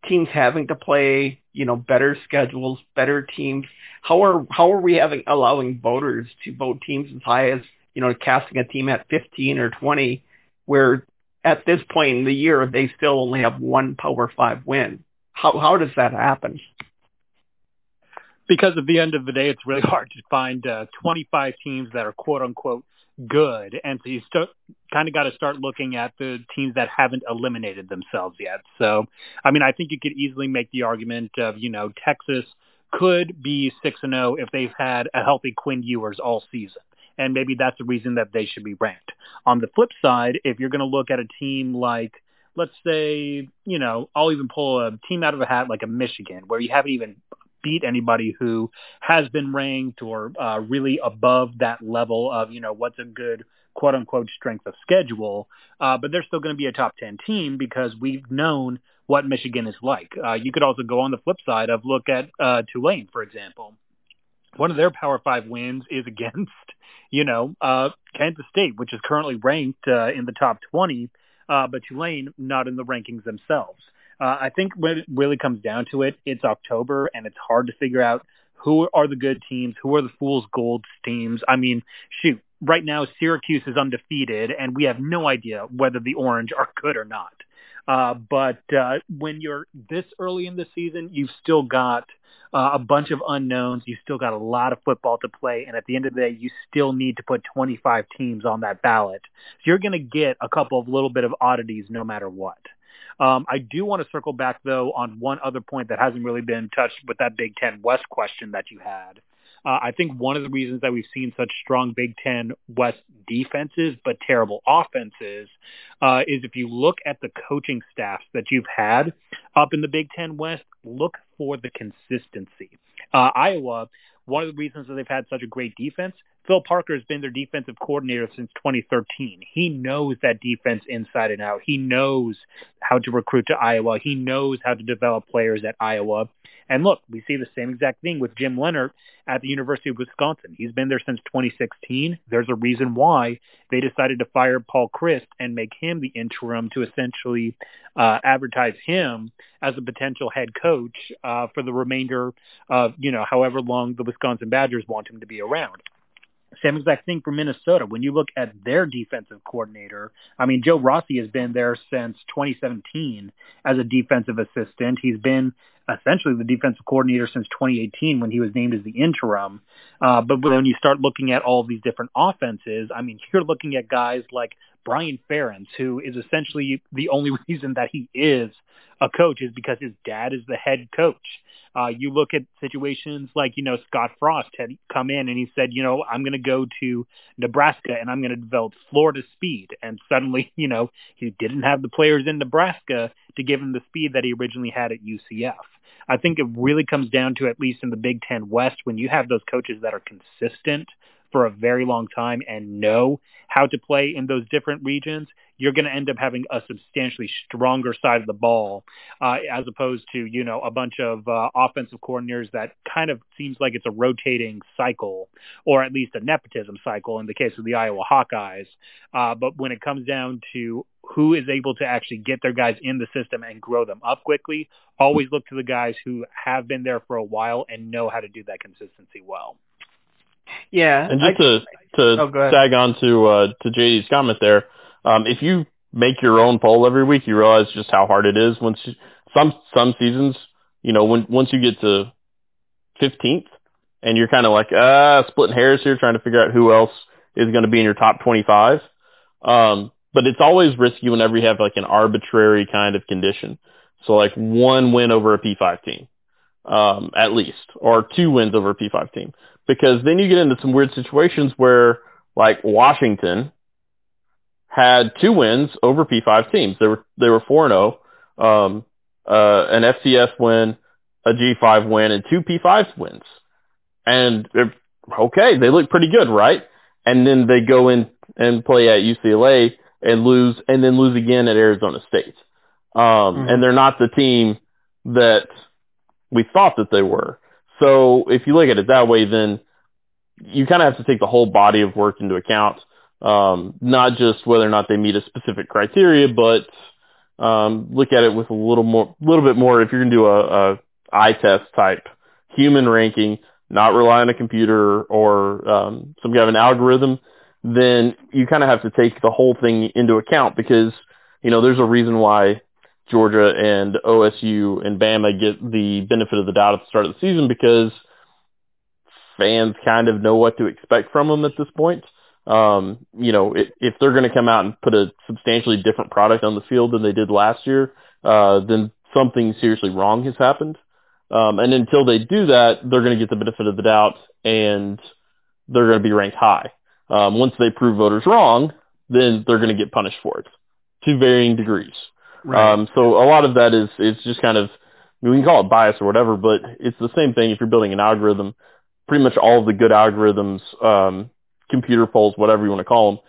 teams having to play, you know, better schedules, better teams. How are how are we having allowing voters to vote teams as high as you know casting a team at 15 or 20, where at this point in the year they still only have one Power Five win? How how does that happen? Because at the end of the day, it's really [laughs] hard to find uh, 25 teams that are quote unquote good. And so you st- kind of got to start looking at the teams that haven't eliminated themselves yet. So, I mean, I think you could easily make the argument of, you know, Texas could be 6 and 0 if they've had a healthy Quinn Ewers all season. And maybe that's the reason that they should be ranked. On the flip side, if you're going to look at a team like, let's say, you know, I'll even pull a team out of a hat like a Michigan, where you haven't even beat anybody who has been ranked or uh, really above that level of, you know, what's a good quote unquote strength of schedule. Uh, but they're still going to be a top 10 team because we've known what Michigan is like. Uh, you could also go on the flip side of look at uh, Tulane, for example. One of their Power Five wins is [laughs] against, you know, uh, Kansas State, which is currently ranked uh, in the top 20, uh, but Tulane not in the rankings themselves. Uh, I think when it really comes down to it, it's October and it's hard to figure out who are the good teams, who are the fool's gold teams. I mean, shoot, right now Syracuse is undefeated and we have no idea whether the Orange are good or not. Uh, but uh, when you're this early in the season, you've still got uh, a bunch of unknowns. You've still got a lot of football to play, and at the end of the day, you still need to put 25 teams on that ballot. So you're going to get a couple of little bit of oddities no matter what. Um, I do want to circle back though on one other point that hasn't really been touched with that Big Ten West question that you had. Uh, I think one of the reasons that we've seen such strong Big Ten West defenses but terrible offenses uh, is if you look at the coaching staffs that you've had up in the Big Ten West, look for the consistency. Uh, Iowa, one of the reasons that they've had such a great defense, Phil Parker has been their defensive coordinator since 2013. He knows that defense inside and out. He knows how to recruit to Iowa. He knows how to develop players at Iowa. And look, we see the same exact thing with Jim Leonhard at the University of Wisconsin. He's been there since 2016. There's a reason why they decided to fire Paul Chryst and make him the interim to essentially uh, advertise him as a potential head coach uh, for the remainder of, you know, however long the Wisconsin Badgers want him to be around. Same exact thing for Minnesota. When you look at their defensive coordinator, I mean, Joe Rossi has been there since 2017 as a defensive assistant. He's been essentially the defensive coordinator since 2018 when he was named as the interim. Uh, but when you start looking at all these different offenses, I mean, you're looking at guys like Brian Ferentz, who is essentially the only [laughs] reason that he is a coach is because his dad is the head coach. Uh, you look at situations like, you know, Scott Frost had come in and he said, you know, I'm going to go to Nebraska and I'm going to develop Florida speed. And suddenly, [laughs] you know, he didn't have the players in Nebraska to give him the speed that he originally had at UCF. I think it really comes down to, at least in the Big Ten West, when you have those coaches that are consistent for a very long time and know how to play in those different regions, you're going to end up having a substantially stronger side of the ball uh, as opposed to, you know, a bunch of uh, offensive coordinators that kind of seems like it's a rotating cycle or at least a nepotism cycle in the case of the Iowa Hawkeyes. Uh, but when it comes down to who is able to actually get their guys in the system and grow them up quickly, always look to the guys who have been there for a while and know how to do that consistency well. Yeah, and just I, to to oh, tag on to uh, to JD's comment there, um, if you make your own poll every week, you realize just how hard it is. Once you, some some seasons, you know, when once you get to fifteenth, and you're kind of like ah splitting hairs here, trying to figure out who else is going to be in your top twenty five. Um, but it's always risky whenever you have like an arbitrary kind of condition. So like one win over a P5 team, um, at least, or two wins over a P5 team because then you get into some weird situations where like Washington had two wins over P5 teams. They were they were 4 0, um uh an FCS win, a G5 win and two P5 wins. And okay, they look pretty good, right? And then they go in and play at UCLA and lose and then lose again at Arizona State. Um mm-hmm. and they're not the team that we thought that they were. So if you look at it that way, then you kind of have to take the whole body of work into account, um, not just whether or not they meet a specific criteria, but um, look at it with a little more, little bit more. If you're going to do a, a eye test type human ranking, not rely on a computer or um, some kind of an algorithm, then you kind of have to take the whole thing into account because you know there's a reason why Georgia and OSU and Bama get the benefit of the doubt at the start of the season because fans kind of know what to expect from them at this point. Um, you know, if, if they're going to come out and put a substantially different product on the field than they did last year, uh, then something seriously wrong has happened. Um, and until they do that, they're going to get the benefit of the doubt and they're going to be ranked high. Um, once they prove voters wrong, then they're going to get punished for it to varying degrees. Right. Um, so a lot of that is, is just kind of, I mean, we can call it bias or whatever, but it's the same thing if you're building an algorithm. Pretty much all of the good algorithms, um, computer polls, whatever you want to call them,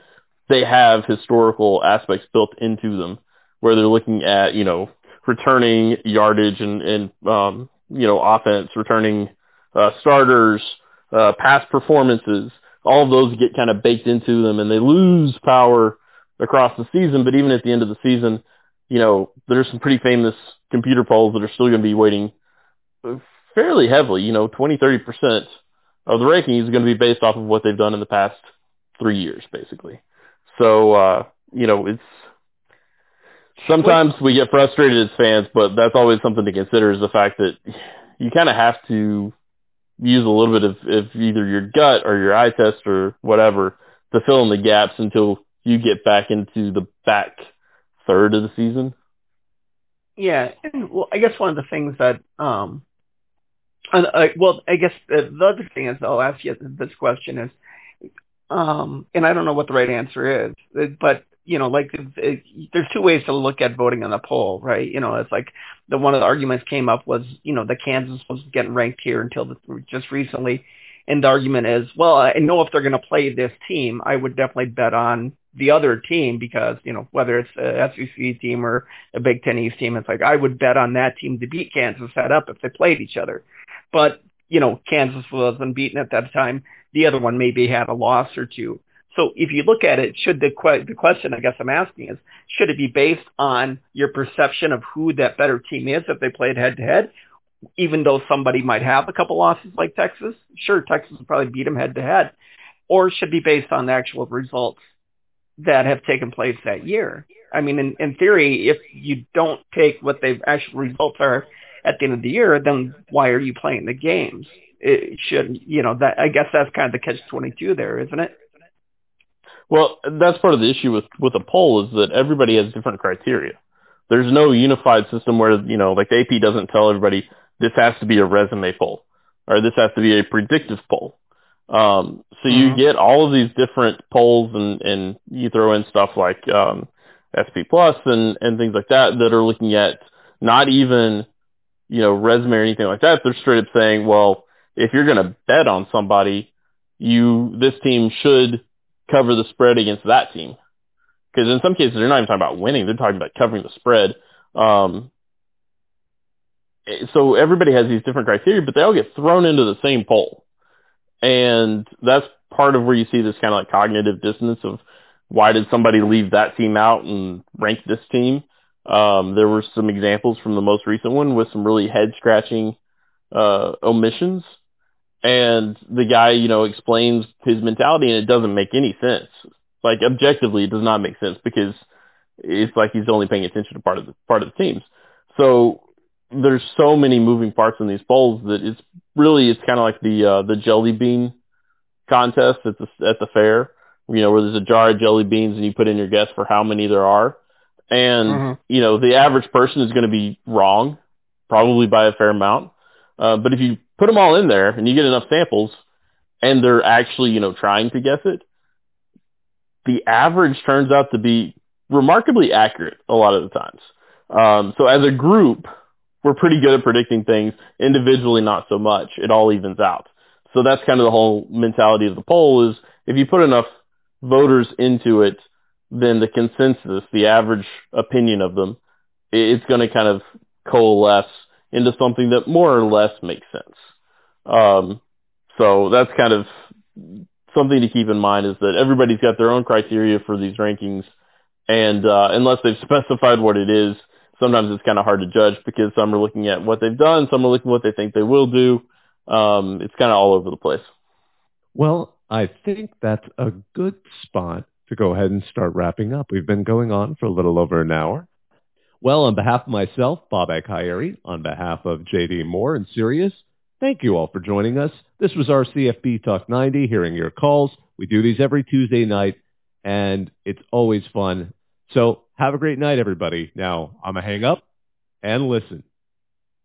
they have historical aspects built into them where they're looking at, you know, returning yardage and, and um, you know, offense, returning uh, starters, uh, past performances. All of those get kind of baked into them and they lose power across the season. But even at the end of the season, you know, there's some pretty famous computer polls that are still going to be weighting fairly heavily. You know, 20, 30% of the ranking is going to be based off of what they've done in the past three years, basically. So, uh, you know, it's sometimes we get frustrated as fans, but that's always something to consider is the fact that you kind of have to use a little bit of, of either your gut or your eye test or whatever to fill in the gaps until you get back into the back third of the season. Yeah, and well, I guess one of the things that um, And, uh, well, I guess the, the other thing is, I'll ask you this question is, um, and I don't know what the right answer is, but you know, like it, there's two ways to look at voting on the poll, right? You know, it's like the one of the arguments came up was, you know, the Kansas was getting ranked here until the, just recently, and the argument is, well, I know if they're going to play this team, I would definitely bet on the other team because, you know, whether it's a SEC team or a Big Ten East team, it's like I would bet on that team to beat Kansas head up if they played each other. But, you know, Kansas was unbeaten at that time. The other one maybe had a loss or two. So if you look at it, should the que- the question I guess I'm asking is, should it be based on your perception of who that better team is if they played head to head, even though somebody might have a couple losses like Texas? Sure, Texas will probably beat them head to head, or should be based on the actual results that have taken place that year. I mean, in, in theory, if you don't take what the actual results are at the end of the year, then why are you playing the games? It should, you know, that I guess that's kind of the catch twenty two there, isn't it? Well, that's part of the issue with with a poll is that everybody has different criteria. There's no unified system where you know, like the AP doesn't tell everybody this has to be a resume poll or this has to be a predictive poll. Um, so you mm-hmm. get all of these different polls and, and you throw in stuff like um, SP Plus and, and things like that that are looking at not even, you know, resume or anything like that. They're straight up saying, well, if you're going to bet on somebody, you this team should cover the spread against that team. Because in some cases, they're not even talking about winning; they're talking about covering the spread. Um, so everybody has these different criteria, but they all get thrown into the same poll, and that's part of where you see this kind of like cognitive dissonance of why did somebody leave that team out and rank this team. Um, there were some examples from the most recent one with some really head scratching uh, omissions and the guy, you know, explains his mentality and it doesn't make any sense. Like objectively, it does not make sense because it's like he's only paying attention to part of the part of the teams. So there's so many moving parts in these polls that it's really it's kind of like the uh, the jelly bean contest at the at the fair. You know, where there's a jar of jelly beans and you put in your guess for how many there are, and mm-hmm. you know the average person is going to be wrong, probably by a fair amount. Uh, but if you put them all in there and you get enough samples and they're actually, you know, trying to guess it, the average turns out to be remarkably accurate a lot of the times. Um, so as a group, we're pretty good at predicting things. Individually, not so much. It all evens out. So that's kind of the whole mentality of the poll is if you put enough voters into it, then the consensus, the average opinion of them, it's going to kind of coalesce into something that more or less makes sense. Um, so that's kind of something to keep in mind is that everybody's got their own criteria for these rankings, and uh, unless they've [laughs] specified what it is, sometimes it's kind of hard to judge because some are looking at what they've done, some are looking at what they think they will do. Um, it's kind of all over the place. Well, I think that's a good spot to go ahead and start wrapping up. We've been going on for a little over an hour. Well, on behalf of myself, Bob Ikieri, on behalf of JD Moore and Sirius, thank you all for joining us. This was our CFB Talk 90, hearing your calls. We do these every Tuesday night, and it's always fun. So have a great night, everybody. Now, I'm going to hang up and listen.